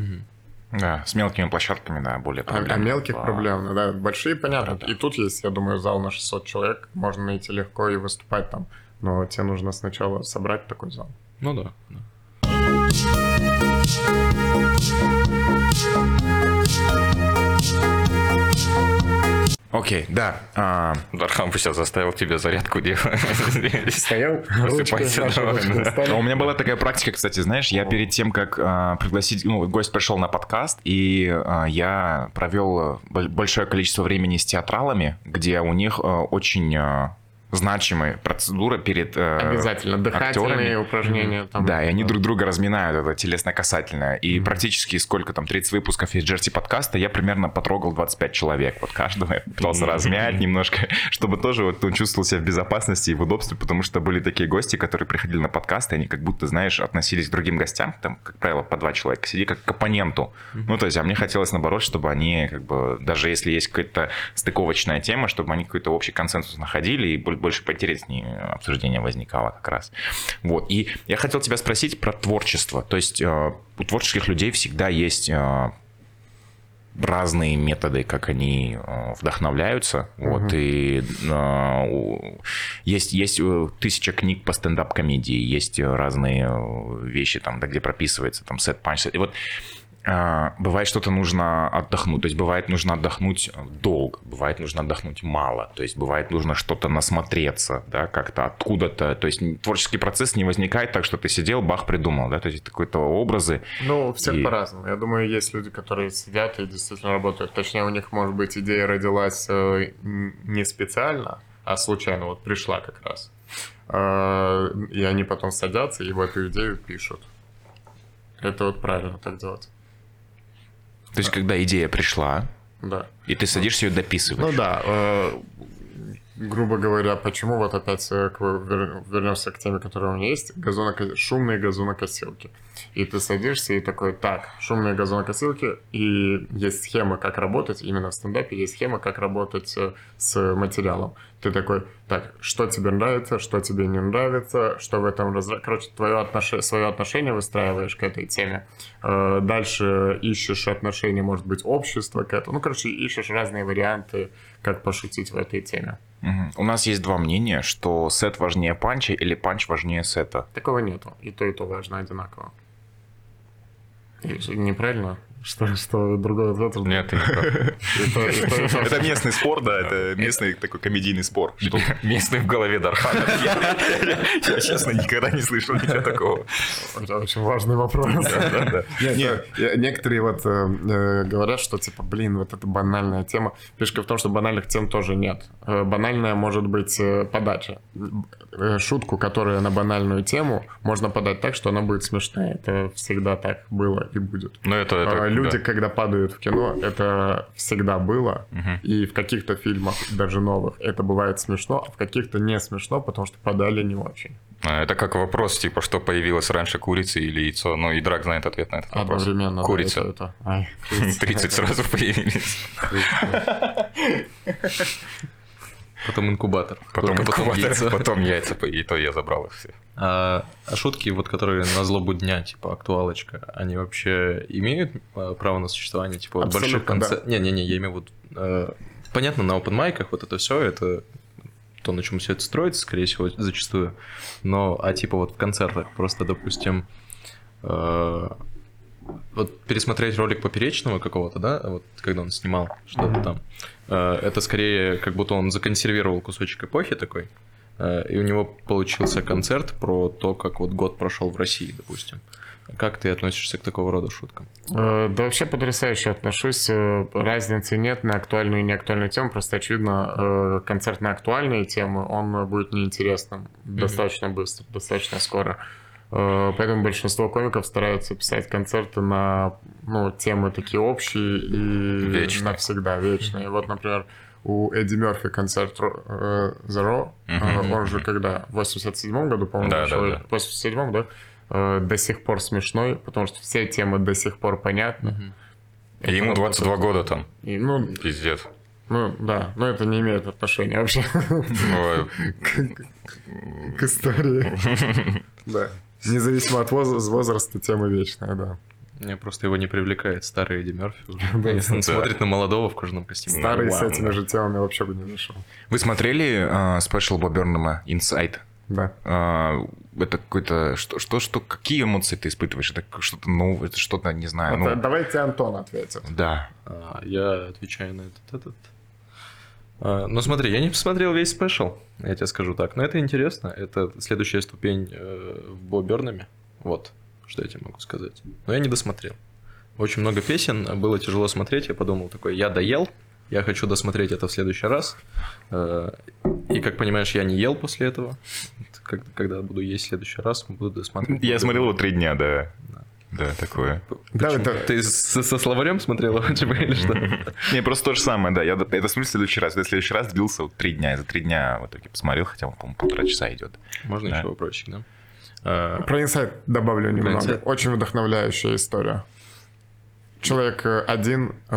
Да, с мелкими площадками, да, более проблемно. А, а мелких а... проблем, да, большие, понятно. Да, да. И тут есть, я думаю, зал на 600 человек, можно найти легко и выступать там. Но тебе нужно сначала собрать такой зал. Ну да. да. Окей, да. А... Дархам сейчас заставил тебя зарядку делать. Стоял, У меня была такая практика, кстати, знаешь, я перед тем, как а, пригласить, ну, гость пришел на подкаст, и а, я провел большое количество времени с театралами, где у них а, очень значимая процедура перед э, Обязательно. Дыхательные актерами. упражнения. Там, да, и они друг друга разминают, это телесно-касательное. И mm-hmm. практически сколько там, 30 выпусков из Джерси подкаста, я примерно потрогал 25 человек. Вот каждого я пытался mm-hmm. размять немножко, чтобы тоже вот он чувствовал себя в безопасности и в удобстве, потому что были такие гости, которые приходили на подкаст, и они как будто, знаешь, относились к другим гостям, там, как правило, по два человека сидели, как к оппоненту. Mm-hmm. Ну, то есть, а мне хотелось, наоборот, чтобы они, как бы, даже если есть какая-то стыковочная тема, чтобы они какой-то общий консенсус находили и больше поинтереснее обсуждение возникало как раз. Вот. И я хотел тебя спросить про творчество. То есть э, у творческих людей всегда есть э, разные методы, как они э, вдохновляются. Uh-huh. Вот, и э, есть, есть тысяча книг по стендап-комедии, есть разные вещи, там, да, где прописывается там сет панч. И вот бывает что-то нужно отдохнуть, то есть бывает нужно отдохнуть долго, бывает нужно отдохнуть мало, то есть бывает нужно что-то насмотреться, да, как-то откуда-то, то есть творческий процесс не возникает так, что ты сидел, бах, придумал, да, то есть какие-то образы. Ну, у всех И- по-разному. Я думаю, есть люди, которые сидят и действительно работают. Точнее, у них, может быть, идея родилась э, не специально, а случайно вот пришла как раз. Э, И они потом садятся и в эту идею пишут. Это вот правильно так делать. То есть когда идея пришла, Да. и ты садишься ее дописываешь. Ну да, э, грубо говоря, почему вот опять э, к- вер- вернемся к теме, которая у меня есть, газоноко... шумные газонокосилки. И ты садишься и такой, так, шумные газонокосилки, и есть схема, как работать, именно в стендапе есть схема, как работать э, с материалом. Ты такой, так, что тебе нравится, что тебе не нравится, что в этом раз... Короче, твое отношение, свое отношение выстраиваешь к этой теме. Э, Дальше ищешь отношения, может быть, общества к этому. Ну, короче, ищешь разные варианты, как пошутить в этой теме. Мгм. У нас есть два мнения, что сет важнее панча или панч важнее сета. Такого нету. И то, и то важно одинаково. Неправильно? Что, что другой ответ? Нет, ты. Это местный спор, да, это местный такой комедийный спор. Что Местный в голове Дархана. Я, честно, никогда не слышал ничего такого. Это очень важный вопрос. Некоторые вот э, э, говорят, что типа, блин, вот это банальная тема. Фишка в том, что банальных тем тоже нет. Э, Банальная может быть подача. Шутку, которая на банальную тему, можно подать так, что она будет смешная. Это всегда так было и будет. Ну, это... А, это Люди, да. когда падают в кино, это всегда было. И в каких-то фильмах, даже новых, это бывает смешно, а в каких-то не смешно, потому что подали не очень. А, Это как вопрос, типа, что появилось раньше, курица или яйцо? Ну, и Драк знает ответ на этот вопрос. Одновременно. да, Курица. это- это- Ай, 30 сразу появились. Потом инкубатор. Потом, Только потом инкубатор, яйца. потом яйца, и то я забрал их все. А, а шутки, вот которые на злобу дня, типа актуалочка, они вообще имеют а, право на существование? Типа вот больших Абсолютно, да. концертов? Не-не-не, я имею в виду... э, понятно, на open майках вот это все, это то, на чем все это строится, скорее всего, зачастую. Но, а типа вот в концертах просто, допустим, э, вот пересмотреть ролик Поперечного какого-то, да, вот когда он снимал что-то там, э, это скорее как будто он законсервировал кусочек эпохи такой, э, и у него получился концерт про то, как вот год прошел в России, допустим. Как ты относишься к такого рода шуткам? Э, Да вообще потрясающе отношусь. Разницы нет на актуальную и неактуальную тему. Просто очевидно, концерт на актуальные темы, он будет неинтересным достаточно быстро, достаточно скоро. Э, Поэтому большинство комиков стараются писать концерты на ну, темы такие общие и Вечные. навсегда вечные. Вот, например, у Эдди Мерфи концерт э, Raw, э, он же когда, в 87 году, по-моему, Да, да, да. в 87 да, э, до сих пор смешной, потому что все темы до сих пор понятны. И ему 22 года там, И, ну, пиздец. ну, да, но это не имеет отношения вообще к истории. Да. Независимо от воз- возраста, тема вечная, да. Мне просто его не привлекает старый Эдди Мерфи Если он смотрит на молодого в кожаном костюме. Старый с этими же темами вообще бы не зашел. Вы смотрели э, спешл Бернема Inside? Да. А, это какой-то... Что, что, что, какие эмоции ты испытываешь? Это что-то новое, это что-то, не знаю, Вот, ну... Давайте Антон ответит. Да. А, Я отвечаю на этот. этот. А, Ну смотри, я не посмотрел весь спешл, я тебе скажу так. Но это интересно. Это следующая ступень э, в Бо Бернаме. Вот, что я тебе могу сказать. Но я не досмотрел. Очень много песен, было тяжело смотреть. Я подумал такой, я доел, я хочу досмотреть это в следующий раз. Э, И, как понимаешь, я не ел после этого. Когда буду есть в следующий раз, буду досматривать. Я смотрел его три дня, да. Да, такое. Да, это- Ты со, со словарем смотрел его типа, или что? Не, просто то же самое, да. Я это смотрю в следующий раз. Я в следующий раз длился вот три дня. Я за три дня в итоге посмотрел, хотя он, по-моему, полтора часа идет. Можно Да. еще вопросик, да? А, Про инсайт добавлю немного. Очень вдохновляющая история. Человек э, один э,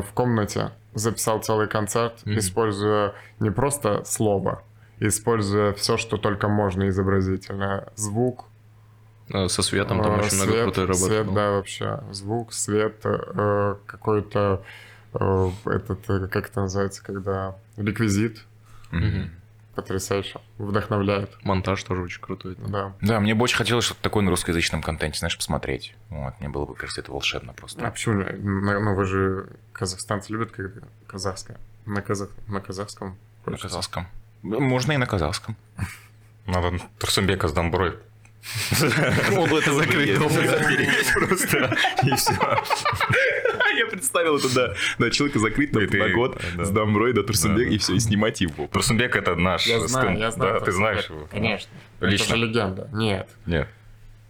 в комнате записал целый концерт, используя не просто слово, используя все, что только можно изобразительно. Звук, Со светом там э, очень много крутой работы. свет, было. да, вообще. Звук, свет, э, какой-то э, этот, э, как это называется, когда реквизит. Потрясающе. Вдохновляет. Монтаж тоже очень крутой. Да. Да, мне бы очень хотелось что-то такое на русскоязычном контенте, знаешь, посмотреть. Вот, мне было бы, кажется, это волшебно просто. А почему? Ну, ну, вы же казахстанцы любят, когда казахское. На, казах... на казахском. На казахском. Можно и на казахском. Надо Турсумбека с Домброй Он это закрыть, просто, и все. Я представил это, да. На человека закрыть на год с Домброй до Турсунбека, и все, и снимать его. Турсунбек это наш Я знаю, я знаю. Да, ты знаешь его? Конечно. Лично? Это же легенда. Нет. Нет.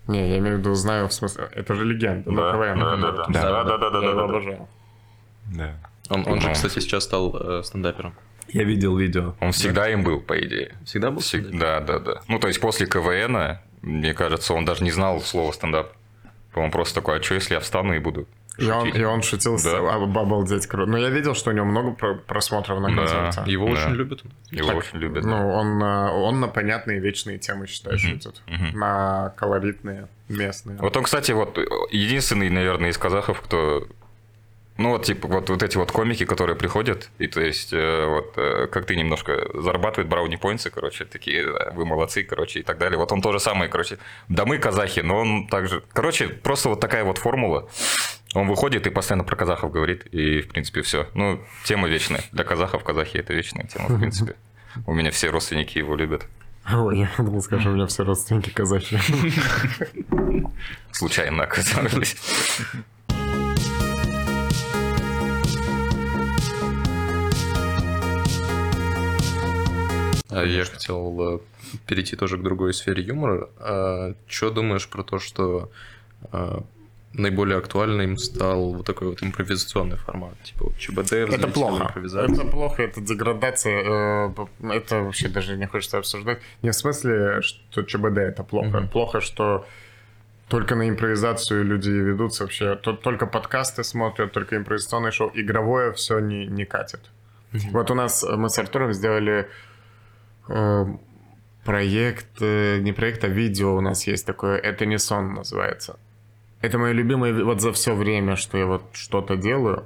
Не, я имею в виду, знаю, в смысле, это же легенда. Да, КВН, да, да, да. Да, да, да, да, да, да. обожаю. Да. Он, он же, кстати, сейчас стал э, стендапером. Я видел видео. Он всегда им был, по идее. Всегда был? Всег- Да, да, да. Ну, то есть после КВН, мне кажется, он даже не знал слова стендап. Он просто такой, а что, если я встану и буду И он, шутить?» и он шутил с Да. об- обалдеть круто. Но я видел, что у него много про- просмотров на Да. концерте. Его Да. очень любят. Его Так, очень любят. Ну, он, э, он на понятные вечные темы, считай, шутит. На колоритные, местные. Вот он, кстати, вот единственный, наверное, из казахов, кто... Ну, вот, типа, вот, вот эти вот комики, которые приходят, и то есть, э, вот, э, как ты немножко зарабатывает брауни поинты, короче, такие, вы молодцы, короче, и так далее. Вот он тоже самый, короче, да мы казахи, но он также... Короче, просто вот такая вот формула. Он выходит и постоянно про казахов говорит, и, в принципе, все. Ну, тема вечная. Для казахов казахи – это вечная тема, в принципе. У меня все родственники его любят. Ой, я думал, скажи, у меня все родственники казахи. Случайно оказались. А я хотел э, перейти тоже к другой сфере юмора. что думаешь про то, что э, наиболее актуальным стал вот такой вот импровизационный формат? Типа ЧБД, Это плохо. Это плохо, это деградация. э, Это вообще даже не хочется обсуждать. Не в смысле, что ЧБД это плохо. Плохо, что только на импровизацию люди ведутся вообще. Только подкасты смотрят, только импровизационное шоу. Игровое все не, не катит. Вот у нас мы с Артуром сделали проект, э, не проект, а видео у нас есть такое, это не сон называется. Это мое любимое, вот за все время, что я вот что-то делаю,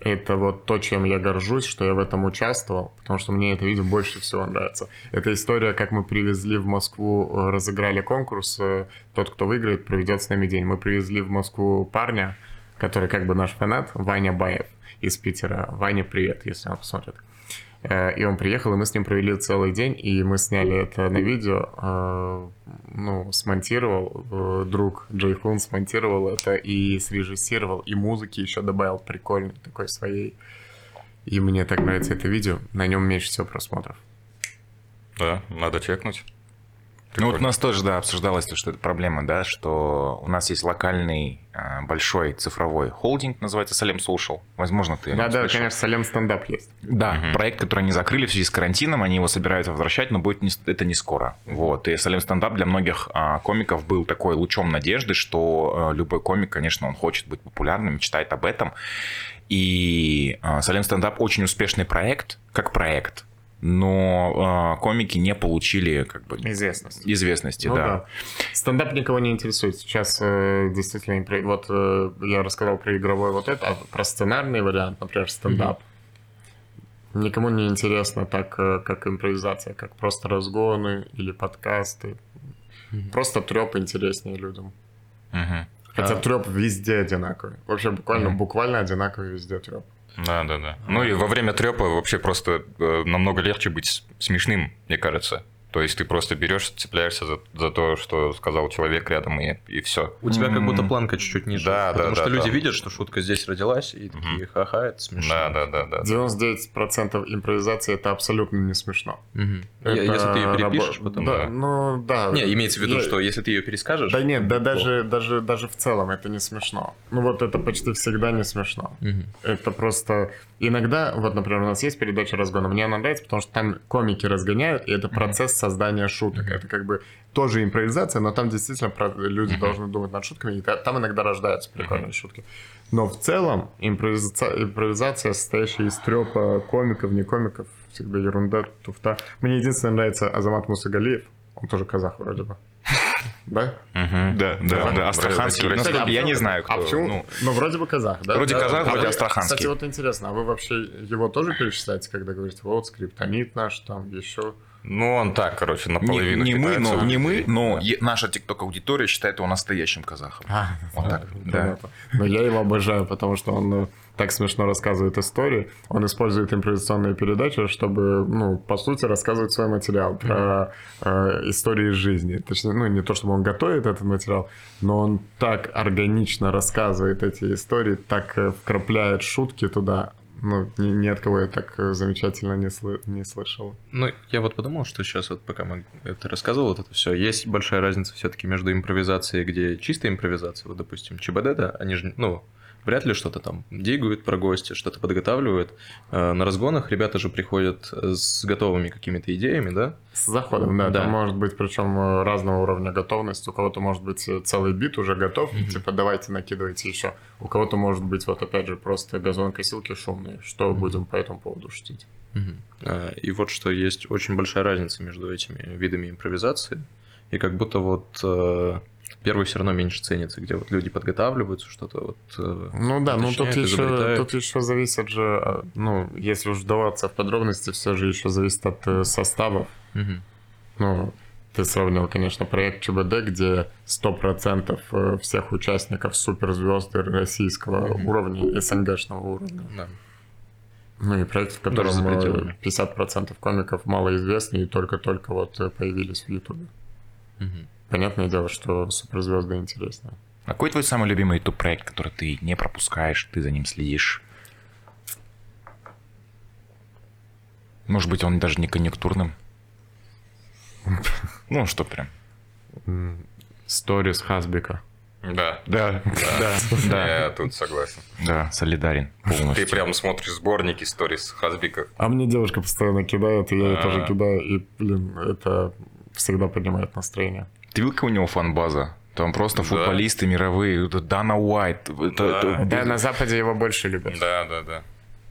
это вот то, чем я горжусь, что я в этом участвовал, потому что мне это видео больше всего нравится. Это история, как мы привезли в Москву, э, разыграли конкурс, э, тот, кто выиграет, проведет с нами день. Мы привезли в Москву парня, который как бы наш фанат, Ваня Баев из Питера. Ваня, привет, если он посмотрит. Э, И он приехал, и мы с ним провели целый день, и мы сняли это на видео. э, Ну, смонтировал э, друг Джей Хун, смонтировал это и срежиссировал, и музыки еще добавил прикольной такой своей. И мне так нравится это видео, на нем меньше всего просмотров. Да, надо чекнуть. Ну вот у нас тоже, да, обсуждалось, то, что это проблема, да, что у нас есть локальный э, большой цифровой холдинг, называется Салем Social. Возможно, ты... о нем Да-да, слышал. конечно, Салем стендап есть. Да, проект, который они закрыли в связи с карантином, они его собираются возвращать, но будет не, это не скоро. Вот. И Салем стендап для многих а, комиков был такой лучом надежды, что а, любой комик, конечно, он хочет быть популярным, мечтает об этом. И а, Салем стендап очень успешный проект, как проект, но а, комики не получили как бы Известность. известности, Ну да. да. Стендап никого не интересует. Сейчас э, действительно, вот э, я рассказал про игровой вот это, а про сценарный вариант, например, стендап. Никому не интересно так, э, как импровизация, как просто разгоны или подкасты. Просто треп интереснее людям. Мгм. Хотя треп везде одинаковый. Вообще буквально, буквально одинаковый везде треп. Да, да, да. Ну и во время трепа вообще просто э, намного легче быть смешным, мне кажется. То есть ты просто берешь, цепляешься за, за то, что сказал человек рядом, и, и все. У тебя как будто планка чуть-чуть ниже. Да, да, Потому да, что люди да. видят, что шутка здесь родилась, и такие, ха-ха, это смешно. Да, да, да, да. 99% импровизации это абсолютно не смешно. Мгм. Это Если ты ее перепишешь, рабо- потом... Да, ну да. Не, имеется в виду, Я- что если ты ее перескажешь... Да нет, да то- даже, даже, даже в целом это не смешно. Ну вот это почти всегда не смешно. Мгм. Это просто... Иногда, вот, например, у нас есть передача разгона. Мне она нравится, потому что там комики разгоняют, и это процесс создания шуток. Это как бы тоже импровизация, но там действительно люди должны думать над шутками, и та- там иногда рождаются прикольные шутки. Но в целом импровизация, импровизация состоящая из трепа комиков, не комиков, всегда ерунда, туфта. Мне единственное нравится Азамат Мусагалиев. Он тоже казах вроде бы. Да? Да, да, да, Астраханский. Я не знаю, А кто. почему? ну, Ну, вроде бы казах, да? Вроде Да. казах, А вроде вы- астраханский. Кстати, вот интересно, а вы вообще его тоже перечисляете, когда говорите, вот, скриптонит наш, там, еще... Ну, он так, короче, наполовину не, не мы, но, не мы, но Да. наша тикток-аудитория считает его настоящим казахом. Вот так, да. Но я его обожаю, потому что он ну, так смешно рассказывает истории. Он использует импровизационные передачи, чтобы, ну, по сути, рассказывать свой материал про э, истории из жизни. Точнее, ну, не то, чтобы он готовит этот материал, но он так органично рассказывает эти истории, так э, вкрапляет шутки туда. Ну, ни, ни от кого я так э, замечательно не, слы- не слышал. Ну, я вот подумал, что сейчас вот пока мы это рассказывал, вот это все, есть большая разница все-таки между импровизацией, где чистая импровизация, вот, допустим, ЧБД, да, они же, ну, вряд ли что-то там дигают про гостя, что-то подготавливают. Э, На разгонах ребята же приходят с готовыми какими-то идеями, да? С заходом, да, Да. Там может быть причем э, разного уровня готовности. У кого-то может быть э, целый бит уже готов, типа давайте накидывайте еще. У кого-то может быть вот опять же просто газонкосилки шумные. Что будем по этому поводу шутить? А, И вот что есть очень большая разница между этими видами импровизации. И как будто вот первый все равно меньше ценится, где вот люди подготавливаются, что-то вот... э, Ну да, ну тут еще, тут еще зависит же, э, ну, если уж вдаваться в подробности, все же еще зависит от э, составов. Мгм. Ну, ты сравнил, конечно, проект ЧБД, где 100% э, всех участников суперзвезды российского уровня, СНГшного уровня. Да. Ну и проект, в котором за э, пределами. 50% комиков малоизвестны и только-только вот появились в Ютубе. Мгм. Понятное дело, что суперзвезды интереснее. А Какой твой самый любимый YouTube проект, который ты не пропускаешь, ты за ним следишь? Может быть, он даже не конъюнктурным? Ну, что прям. Сторис Хасбика. Да, Да, Да, да, я тут согласен. да, солидарен полностью. Ты прям смотришь сборники сторис Хазбика. А мне девушка постоянно кидает, и я ей А. тоже кидаю, и, блин, это всегда поднимает настроение. Ты видел, какая у него фан-база? Там просто футболисты мировые. Это Дана Уайт. Это- Да. это- Да, на Западе его больше любят. Да, да, да.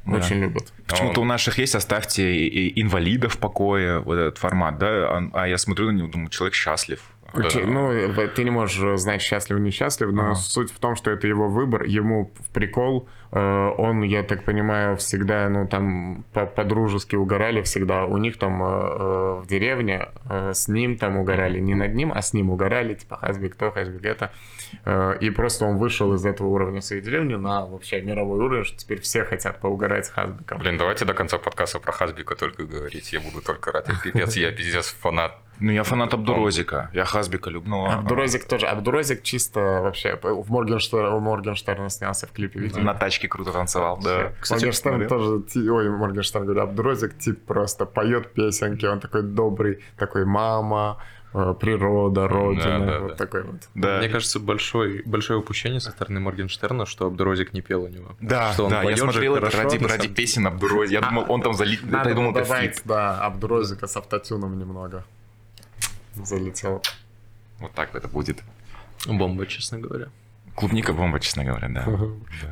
Очень любят. Почему-то у наших есть «Оставьте инвалидов в покое», вот этот формат, да? А, а я смотрю на него, думаю, человек счастлив. Окей, Ну, в- ты не можешь знать, счастлив или несчастлив, но суть в том, что это его выбор, ему в прикол. Э, Он, я так понимаю, всегда, ну, там, по- по-дружески угорали всегда. У них там э, э, в деревне э, с ним там угорали, не над ним, а с ним угорали, типа, Хазбик то, Хазбик это. Э, И просто он вышел из этого уровня своей деревни на вообще мировой уровень, что теперь все хотят поугарать с Хазбиком. Блин, давайте до конца подкаста про Хазбика только говорить. Я буду только рад. Я пипец, я пиздец фанат. Ну, я фанат Абдурозика. Я Хазбика люблю. Абдурозик тоже. Абдурозик чисто вообще в Моргенштерна, у Моргенштерна снялся в клипе, видели? на тачке круто танцевал. Да. Моргенштерн тоже, ой, Моргенштерн, говорю, Абдурозик тип просто поет песенки, он такой добрый, такой мама, э, природа, родина, да, вот да. такой вот. Да. Мне кажется, большой, большое упущение со стороны Моргенштерна, что Абдурозик не пел у него. Да, что он да, я смотрел это ради, ради самом- песен Абдурози. Я думал, он там залит. Надо я думал, это фит. да, Абдурозика с автотюном немного. Залетел. Вот так это будет. Бомба, честно говоря. Клубника бомба, честно говоря, да.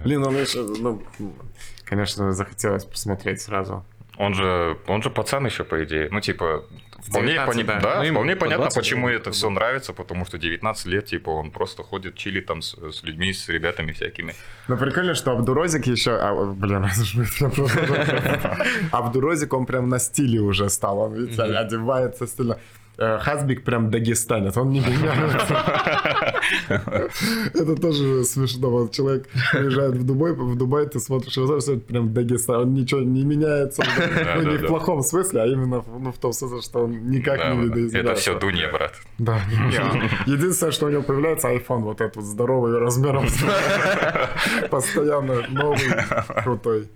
Блин, он еще, ну, конечно, захотелось посмотреть сразу. Он же, он же пацан еще, по идее. Ну, типа, вполне, 19, пони- да. да, Ну, вполне по понятно, 20, почему да, это да. все нравится, потому что 19 лет, типа, он просто ходит, чилит там с, с людьми, с ребятами всякими. Но прикольно, что Абдурозик еще... а, блин, Абдурозик, он прям на стиле уже стал. Он, видите, одевается стильно. Э, Хазбик прям дагестанец, он не меняется. Это тоже смешно. Вот человек приезжает в Дубай, в Дубай ты смотришь все прям Дагестан. Он ничего не меняется. Ну, не в плохом смысле, а именно в- ну, в том смысле, что он никак не видоизменяется. Это все Дуня, брат. Да. Единственное, что у него появляется iPhone, вот этот вот здоровый размером. Постоянно новый, крутой.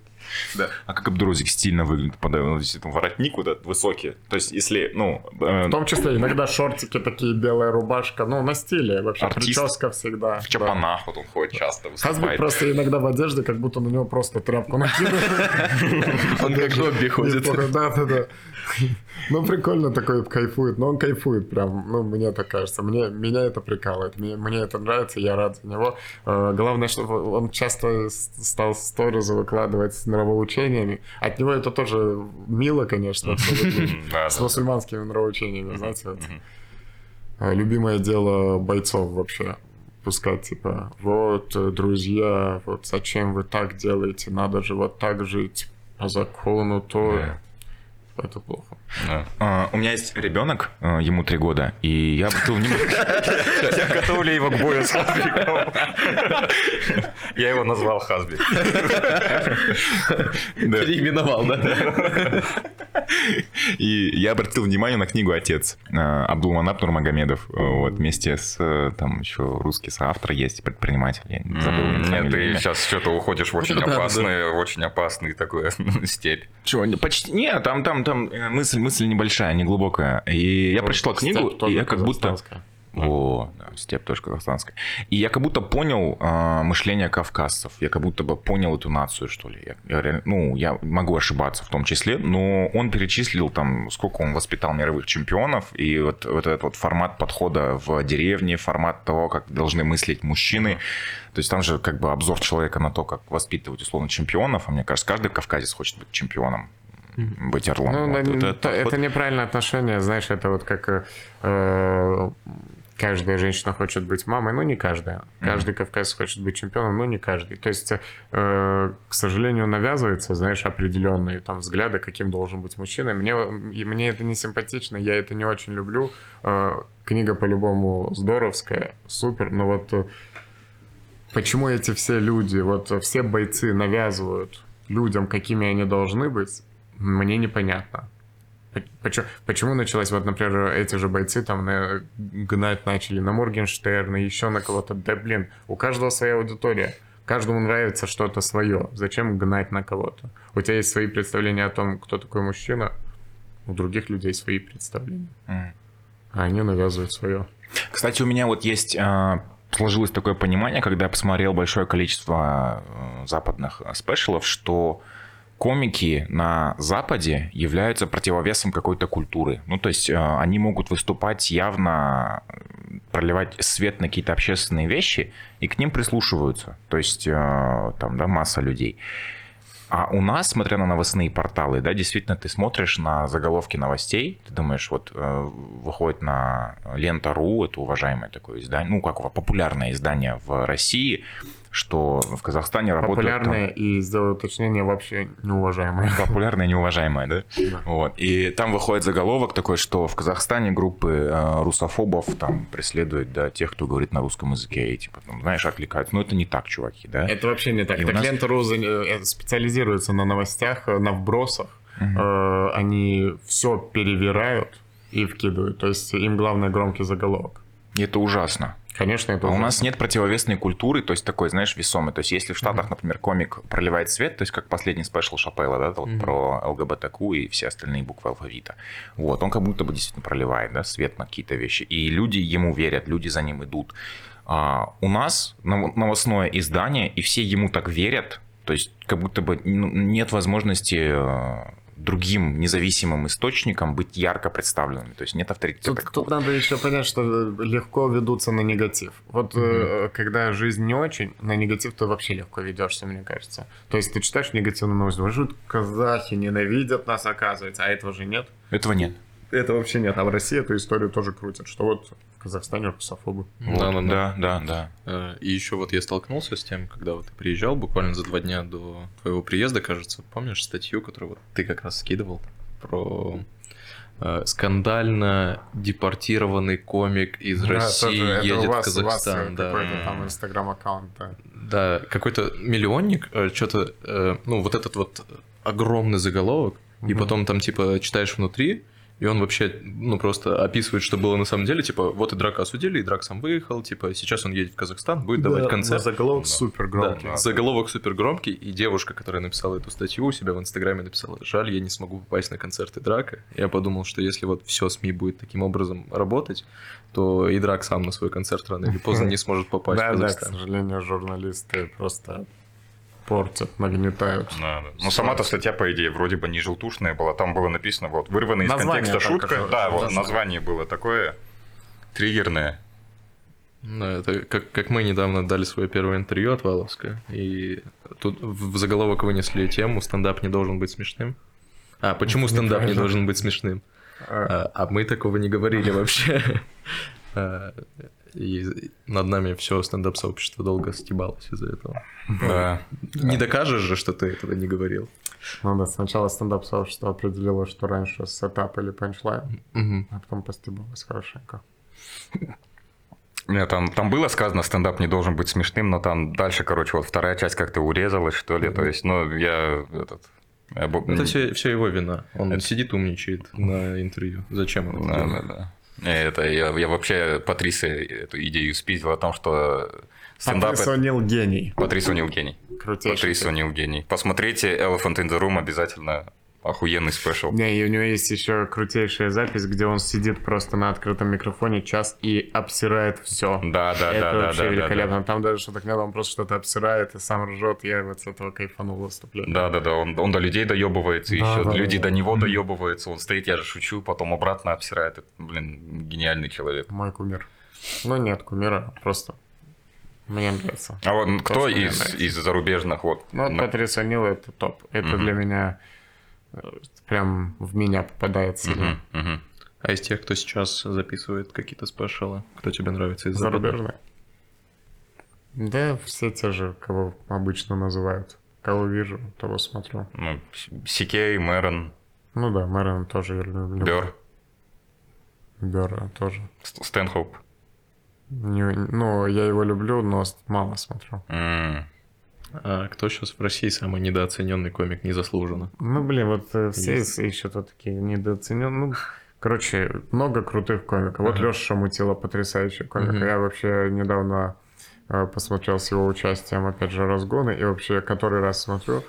Да. А как Абдурозик стильно выглядит? Под ну, воротник вот этот высокий. То есть, если, ну... э, В том числе иногда шортики такие, белая рубашка, ну, на стиле вообще, Артист. прическа всегда. в чапанах вот он ходит часто, выступает. просто иногда в одежде, как будто на него просто тряпку накидывают. Он как зомби ходит. Да, да, да. Ну, прикольно такой кайфует. Но он кайфует прям, ну, мне так кажется. Мне, меня это прикалывает. Мне, мне это нравится, я рад за него. Э, Главное, что он часто стал сторизы выкладывать с нравоучениями. От него это тоже мило, конечно, с мусульманскими нравоучениями, знаете. Э, Любимое дело бойцов вообще. Пускать, типа, вот, э, друзья, вот зачем вы так делаете, надо же вот так жить по закону, то... Да. Это плохо. Да. А, у меня есть ребенок, а, ему три года, и я был Я готовлю его к бою с Хасбиком. Я его назвал Хасбик. Переименовал, да? И я обратил внимание на книгу «Отец» а, Абдулманап Нурмагомедов. Вот, вместе с, там еще русский соавтор есть, предприниматель. Я забыл Нет, ты сейчас что-то уходишь в очень опасный, очень опасный такой степь. Чего? Почти... Нет, там, там, там э, мысль, мысль небольшая, не глубокая. И я прочитал книгу, и я как будто... О, да, степ тоже казахстанская. И я как будто понял э, мышление кавказцев. Я как будто бы понял эту нацию, что ли. Я, я, ну, я могу ошибаться в том числе, но он перечислил там, сколько он воспитал мировых чемпионов, и вот, вот этот вот формат подхода в деревне, формат того, как должны мыслить мужчины. То есть там же как бы обзор человека на то, как воспитывать условно чемпионов. А мне кажется, каждый кавказец хочет быть чемпионом быть орлом. Ну, вот, это, это, это вот... неправильное отношение, знаешь, это вот как э, каждая женщина хочет быть мамой, но не каждая. Каждый mm-hmm. кавказец хочет быть чемпионом, но не каждый. То есть, э, к сожалению, навязывается, знаешь, определенные там взгляды, каким должен быть мужчина. Мне, мне это не симпатично, я это не очень люблю. Э, книга по-любому здоровская, супер, но вот э, почему эти все люди, вот все бойцы навязывают людям, какими они должны быть, мне непонятно. Почему, почему началось, вот, например, эти же бойцы там на, гнать начали на Моргенштерна, еще на кого-то. Да, блин, у каждого своя аудитория. Каждому нравится что-то свое. Зачем гнать на кого-то? У тебя есть свои представления о том, кто такой мужчина, у других людей свои представления. Mm. А они навязывают свое. Кстати, у меня вот есть а, сложилось такое понимание, когда я посмотрел большое количество э, западных спешалов, что комики на Западе являются противовесом какой-то культуры. Ну, то есть э, они могут выступать явно, проливать свет на какие-то общественные вещи, и к ним прислушиваются. То есть э, там, да, масса людей. А у нас, смотря на новостные порталы, да, действительно, ты смотришь на заголовки новостей, ты думаешь, вот э, выходит на Лента.ру, это уважаемое такое издание, ну, как популярное издание в России, что в Казахстане работают... Популярное там... и, сделаю уточнение, вообще неуважаемое. Популярное и неуважаемое, да? да? Вот. И там выходит заголовок такой, что в Казахстане группы э, русофобов там преследуют, да, тех, кто говорит на русском языке, и типа, там, знаешь, откликаются. Но это не так, чуваки, да? Это вообще не так. И так нас... лента.ру э, специализируется на новостях, э, на вбросах. Угу. Э, они все перевирают и вкидывают. То есть им главное громкий заголовок. Это ужасно. Конечно, это а у нас нет противовесной культуры, то есть такой, знаешь, весомый. То есть если в Штатах, mm-hmm. например, комик проливает свет, то есть как последний спешл Шапелла, да, mm-hmm. про ЛГБТК и все остальные буквы алфавита, вот, он как будто бы действительно проливает, да, свет на какие-то вещи. И люди ему верят, люди за ним идут. А у нас новостное издание, и все ему так верят, то есть как будто бы ну, нет возможности э, другим независимым источникам быть ярко представленными. То есть нет авторитета. Тут, тут надо еще понять, что легко ведутся на негатив. Вот mm-hmm. э, когда жизнь не очень, на негатив ты вообще легко ведешься, мне кажется. То есть ты читаешь негативную новость, думаешь, казахи ненавидят нас, оказывается, а этого же нет. Этого нет. Это вообще нет. А в России эту историю тоже крутят, что вот Казахстане русофобы. Вот. Да, да, да, да, да. Э, и еще вот я столкнулся с тем, когда вот ты приезжал буквально за два дня до твоего приезда, кажется, помнишь статью, которую вот ты как раз скидывал про э, скандально депортированный комик из да, России тоже, едет вас, в Казахстан. Да. Какой-то там инстаграм-аккаунт. Да. да, какой-то миллионник, э, что-то, ну вот этот вот огромный заголовок, mm-hmm. и потом там типа читаешь внутри, и он вообще, ну, просто описывает, что было на самом деле. Типа, вот и Драка осудили, и Драк сам выехал. Типа, сейчас он едет в Казахстан, будет да, давать концерт. заголовок да. супер громкий. Да, заголовок супер громкий. И девушка, которая написала эту статью у себя в Инстаграме, написала, жаль, я не смогу попасть на концерты Драка. Я подумал, что если вот все СМИ будет таким образом работать, то и Драк сам на свой концерт рано или поздно не сможет попасть в Казахстан. Да, к сожалению, журналисты просто портят, нагнетают. Да, да. Ну, сама-то статья, по идее, вроде бы не желтушная была. Там было написано, вот, вырванная из контекста шутка. Да, вот, название было такое триггерное. Да, это как, как мы недавно дали свое первое интервью от Валовска, и тут в заголовок вынесли тему «Стендап не должен быть смешным». А, почему стендап не должен быть смешным? А, а мы такого не говорили вообще. И над нами все стендап-сообщество долго стебалось из-за этого. Да. Не докажешь же, что ты этого не говорил. Ну да, сначала стендап-сообщество определило, что раньше сетап или панчлайн, а потом постебалось хорошенько. Нет, там, там было сказано, стендап не должен быть смешным, но там дальше, короче, вот вторая часть как-то урезалась, что ли. То есть, ну, я этот... Это все, все его вина. Он сидит умничает на интервью. Зачем ему? Да, да, да. Это я, я вообще Патрисе эту идею спиздил о том, что стендап... Патрис О'Нил гений. Патрис О'Нил гений. Крутейший. Патрис О'Нил гений. Посмотрите Elephant in the Room обязательно. Охуенный спешл. Не, и у него есть еще крутейшая запись, где он сидит просто на открытом микрофоне час и обсирает все. Да, да, Это да, да, вообще да, да, великолепно. Там даже что-то нет, он просто что-то обсирает и сам ржет. Я вот с этого кайфанул выступление. Да, да, да, он, он до людей доебывается, Да, еще да, люди да. до него доебываются, он стоит, я же шучу, потом обратно обсирает. Это, блин, гениальный человек. Мой кумир. Ну нет, кумира, просто мне нравится. А вот кто из, нравится. из зарубежных вот? Ну, вот на- Патрис О'Нил это топ. Это Мгм. для меня прям в меня попадает сильно. Мгм. А из тех, кто сейчас записывает какие-то спешалы, кто тебе нравится из Запада? Зарубежные. Да, все те же, кого обычно называют. Кого вижу, того смотрю. Ну, Сикей, Мэрон, Ну да, Мэрон тоже я люблю. Бер, Бёрра тоже. Стэнхоуп. Не- ну, я его люблю, но мало смотрю. М, А кто сейчас в России самый недооцененный комик незаслуженно? Ну, блин, вот э, все Есть. еще то такие недооцененные. Ну, короче, много крутых комиков. Вот Ага. Леша Шамутила, потрясающий комик. Мгм. Я вообще недавно э, посмотрел с его участием, опять же, разгоны, и вообще который раз смотрю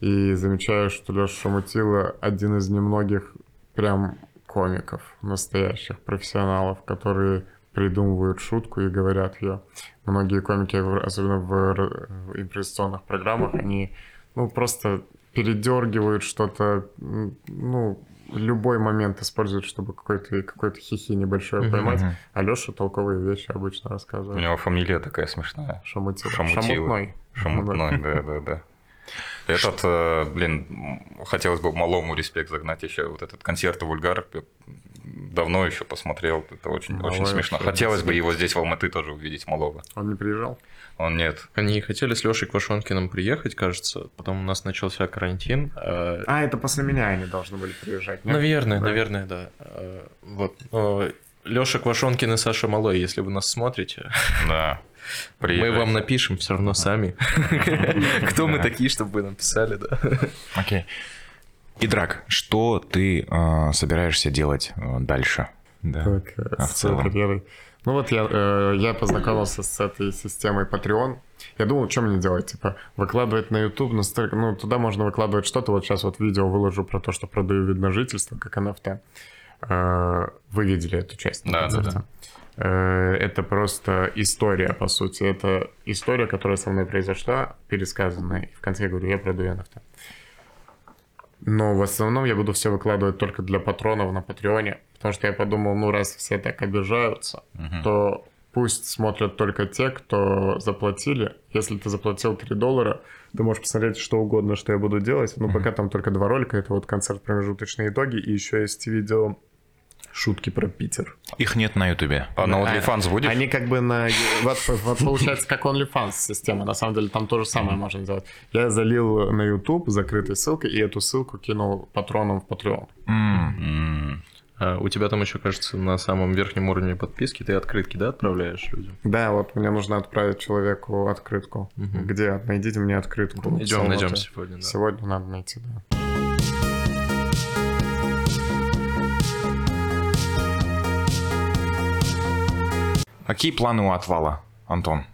и замечаю, что Леша Шамутила один из немногих прям комиков, настоящих профессионалов, которые придумывают шутку и говорят ее. Многие комики, особенно в, в импровизационных программах, они ну, просто передергивают что-то, ну, любой момент используют, чтобы какой-то какой хихи небольшое поймать. мгм. А Леша толковые вещи обычно У рассказывает. него фамилия такая смешная. Шамутила. Шамутной. Шамутной, да, да, да. Этот, э, блин, хотелось бы малому респект загнать еще. Вот этот концерт Вульгар давно еще посмотрел. Это очень, очень смешно. Хотелось бы его здесь в Алматы тоже увидеть, малого. Он не приезжал? Он нет. Они хотели с Лешей Квашонкиным приехать, кажется, потом у нас начался карантин. а, А, это после меня они должны были приезжать, нет? Наверное, Да. наверное, да. Вот. Леша Квашонкин и Саша Малой, если вы нас смотрите, Да. мы Приезжай. вам напишем все равно сами. Кто мы такие, чтобы вы нам писали, да? Окей. Идрак, что ты э, собираешься делать э, дальше? Да. Так, э, А в с целом? карьерой. Ну вот я, э, я познакомился с этой системой Patreon. Я думал, что мне делать? Типа, выкладывать на YouTube, настолько, ну, туда можно выкладывать что-то. Вот сейчас вот видео выложу про то, что продаю вид на жительство, как NFT. Э, Вы видели эту часть Да, да, концерте? Э, Это просто история, по сути. Это история, которая со мной произошла, пересказанная. И в конце я говорю, я продаю NFT. Но в основном я буду все выкладывать только для патронов на Патреоне, потому что я подумал, ну раз все так обижаются, то пусть смотрят только те, кто заплатили. Если ты заплатил 3 доллара, ты можешь посмотреть что угодно, что я буду делать. Но пока там только два ролика, это вот концерт промежуточные итоги, и еще есть видео шутки про Питер. Их нет на Ютубе. А на OnlyFans будешь? Они как бы на... Вот, вот получается, как OnlyFans система. На самом деле там то же самое можно сделать. Я залил на YouTube закрытой ссылкой, и эту ссылку кинул патронам в Patreon. М, А у тебя там еще, кажется, на самом верхнем уровне подписки ты открытки, да, отправляешь людям? Да, вот мне нужно отправить человеку открытку. Мгм. Где? Найдите мне открытку. Найдем, найдем сегодня, да. Сегодня надо найти, да. Какие планы у отвала, Антон?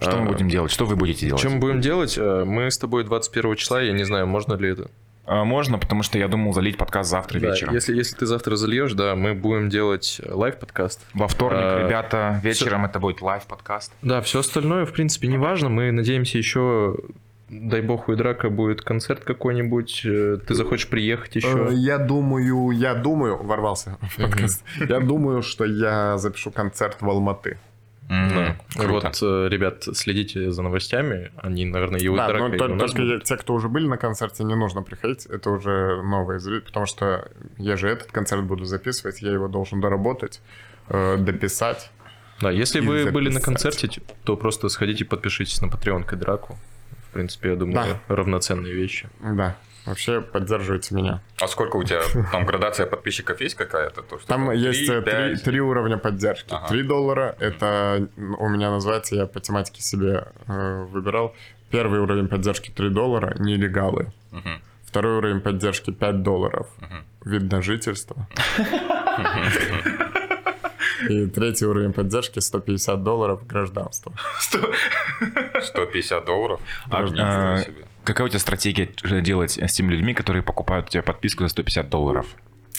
Что мы А, будем делать? Что вы будете делать? Чем мы будем делать? Э, Мы с тобой 21 числа, я не знаю, можно ли это. А, Можно, потому что я думал залить подкаст завтра Да, вечером. если, если ты завтра зальешь, да, мы будем делать лайв-подкаст. Во вторник, А, ребята, вечером это будет лайв-подкаст. Да, все остальное, в принципе, не важно. Мы надеемся еще, дай бог, у Драка будет концерт какой-нибудь. э, Ты захочешь приехать Э, еще. Я думаю, я думаю, ворвался в подкаст. Я думаю, что я запишу концерт в Алматы. Да. круто. Вот, э, ребят, следите за новостями. Они, наверное, и у Да, но только будут. те, кто уже были на концерте, не нужно приходить. Это уже новые зрители, потому что я же этот концерт буду записывать, я его должен доработать, дописать. Да, если вы были на концерте, то просто сходите и подпишитесь на Patreon к драку. В принципе, я думаю, равноценные вещи. Да. Вообще поддерживайте меня. А сколько у тебя там градация подписчиков есть какая-то? То, что Там три, есть э, три, пять? три уровня поддержки. Ага. 3 доллара это у меня называется, я по тематике себе э, выбирал. Первый уровень поддержки 3 доллара, нелегалы. Мгм. Второй уровень поддержки 5 долларов, вид на жительство. И третий уровень поддержки 150 долларов гражданство. 150 долларов? А, а, какая у тебя стратегия э, делать с теми людьми, которые покупают у тебя подписку за 150 долларов?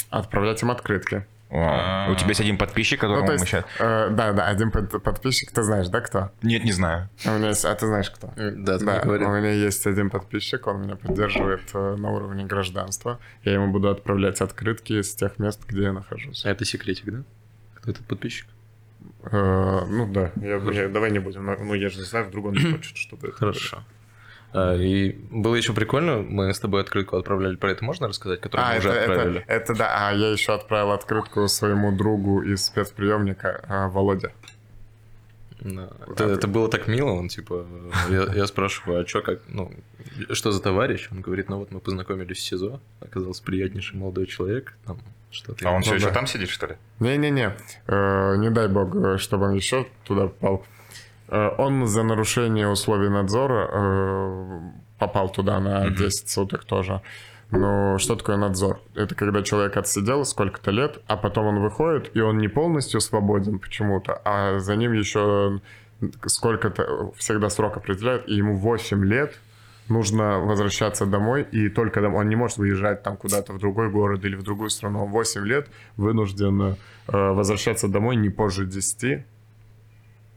Отправлять им открытки. О, У тебя есть один подписчик, которому Ну, мы сейчас... э, да, да, один под- подписчик, ты знаешь, да, кто? Нет, не знаю. У меня есть, а ты знаешь, кто? Да, ты Да, говорил. у меня есть один подписчик, он меня поддерживает э, на уровне гражданства. Я ему буду отправлять открытки с тех мест, где я нахожусь. А это секретик, да? Этот подписчик? Э, ну да, я- я- давай не будем. Ну, я же не знаю, вдруг он не хочет, чтобы это Хорошо. А, и было еще прикольно, мы с тобой открытку отправляли, про это можно рассказать, которую А, мы это, уже это, отправили? это да, а я еще отправил открытку своему другу из спецприемника а, Володе. Да. Это, это было так мило, он типа, я, я спрашиваю, а что, как, ну, что за товарищ? Он говорит, ну вот мы познакомились в СИЗО, оказался приятнейший молодой человек, там что-то. А он Ну все еще там сидит, что ли? Не-не-не, э, не дай бог, э, чтобы он еще туда попал. Э, он за нарушение условий надзора попал туда на 10 суток тоже. Но что такое надзор? Это когда человек отсидел сколько-то лет, а потом он выходит, и он не полностью свободен почему-то, а за ним еще сколько-то всегда срок определяют, и ему 8 лет нужно возвращаться домой, и только домой. Он не может выезжать там куда-то в другой город или в другую страну. Он 8 лет вынужден э, возвращаться домой не позже 10.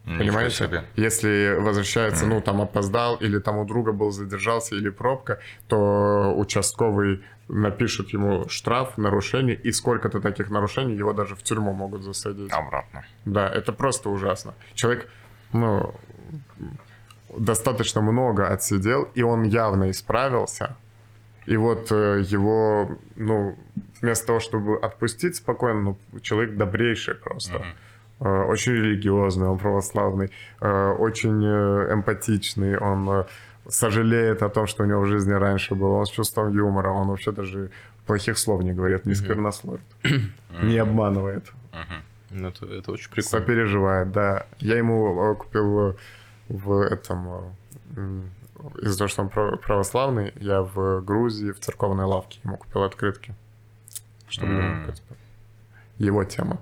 Ничего Понимаете? себе. Если возвращается, ну, там опоздал, или там у друга был задержался, или пробка, то участковый напишет ему штраф, нарушение, и сколько-то таких нарушений его даже в тюрьму могут засадить. Обратно. Да, это просто ужасно. Человек, ну, достаточно много отсидел, и он явно исправился. И вот э, его, ну, вместо того, чтобы отпустить спокойно, ну, человек добрейший просто. Э, Очень религиозный, он православный, э, очень эмпатичный, он сожалеет о том, что у него в жизни раньше было, он с чувством юмора, он вообще даже плохих слов не говорит, не сквернословит, не обманывает. Ну, это, это очень прикольно. Сопереживает, да. Я ему купил в этом... э, Из-за того, что он право- православный, я в Грузии в церковной лавке ему купил открытки. Чтобы бы, его тема.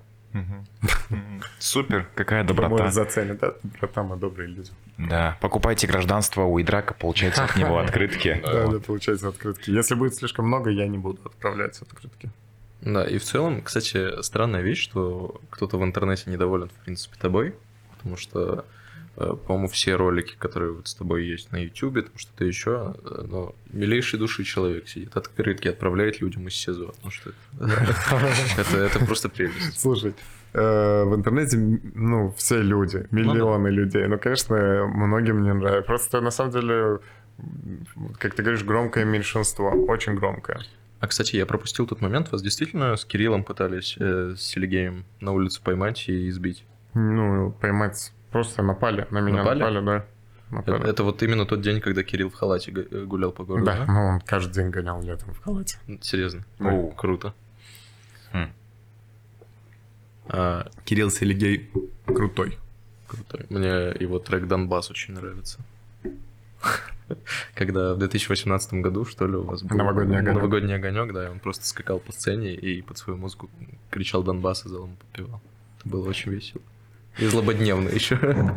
Супер, какая доброта. заценит, да? Доброта мы добрые люди. Да, покупайте гражданство у Идрака, получайте от него открытки. Да, да, получается открытки. Если будет слишком много, я не буду отправлять открытки. Да, и в целом, кстати, странная вещь, что кто-то в интернете недоволен, в принципе, тобой, потому что, по-моему, все ролики, которые вот с тобой есть на YouTube, там что-то еще, э, но милейшей души человек сидит, открытки отправляет людям из СИЗО, потому что это, это, просто прелесть. Слушай, э, в интернете, ну, все люди, миллионы людей. Ну, конечно, многим не нравится. Просто, на самом деле, как ты говоришь, громкое меньшинство. Очень громкое. А, кстати, я пропустил тот момент, вас действительно с Кириллом пытались э, с Селигеем на улице поймать и избить? Ну, поймать просто напали. На меня Напали? напали, да. Это, Напали. это вот именно тот день, когда Кирилл в халате э, гулял по городу, Да, да? ну он каждый день гонял летом в халате. Серьезно? Оу. Круто. Хм. А, Кирилл Селигей крутой. Крутой. Мне его трек «Донбасс» очень нравится. Когда в 2018 году, что ли, у вас был Новогодний огонек. новогодний огонек, да, и он просто скакал по сцене и под свою музыку кричал «Донбасс» и залом подпевал. Это было очень весело. И злободневно еще.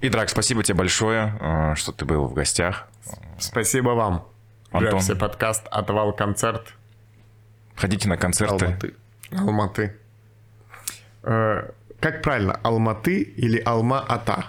Идрак, спасибо тебе большое, э, что ты был в гостях. Спасибо вам. Антон. Все подкаст «Отвал концерт» Ходите на концерты. Алматы. Алматы. Э, как правильно, Алматы или Алма-Ата?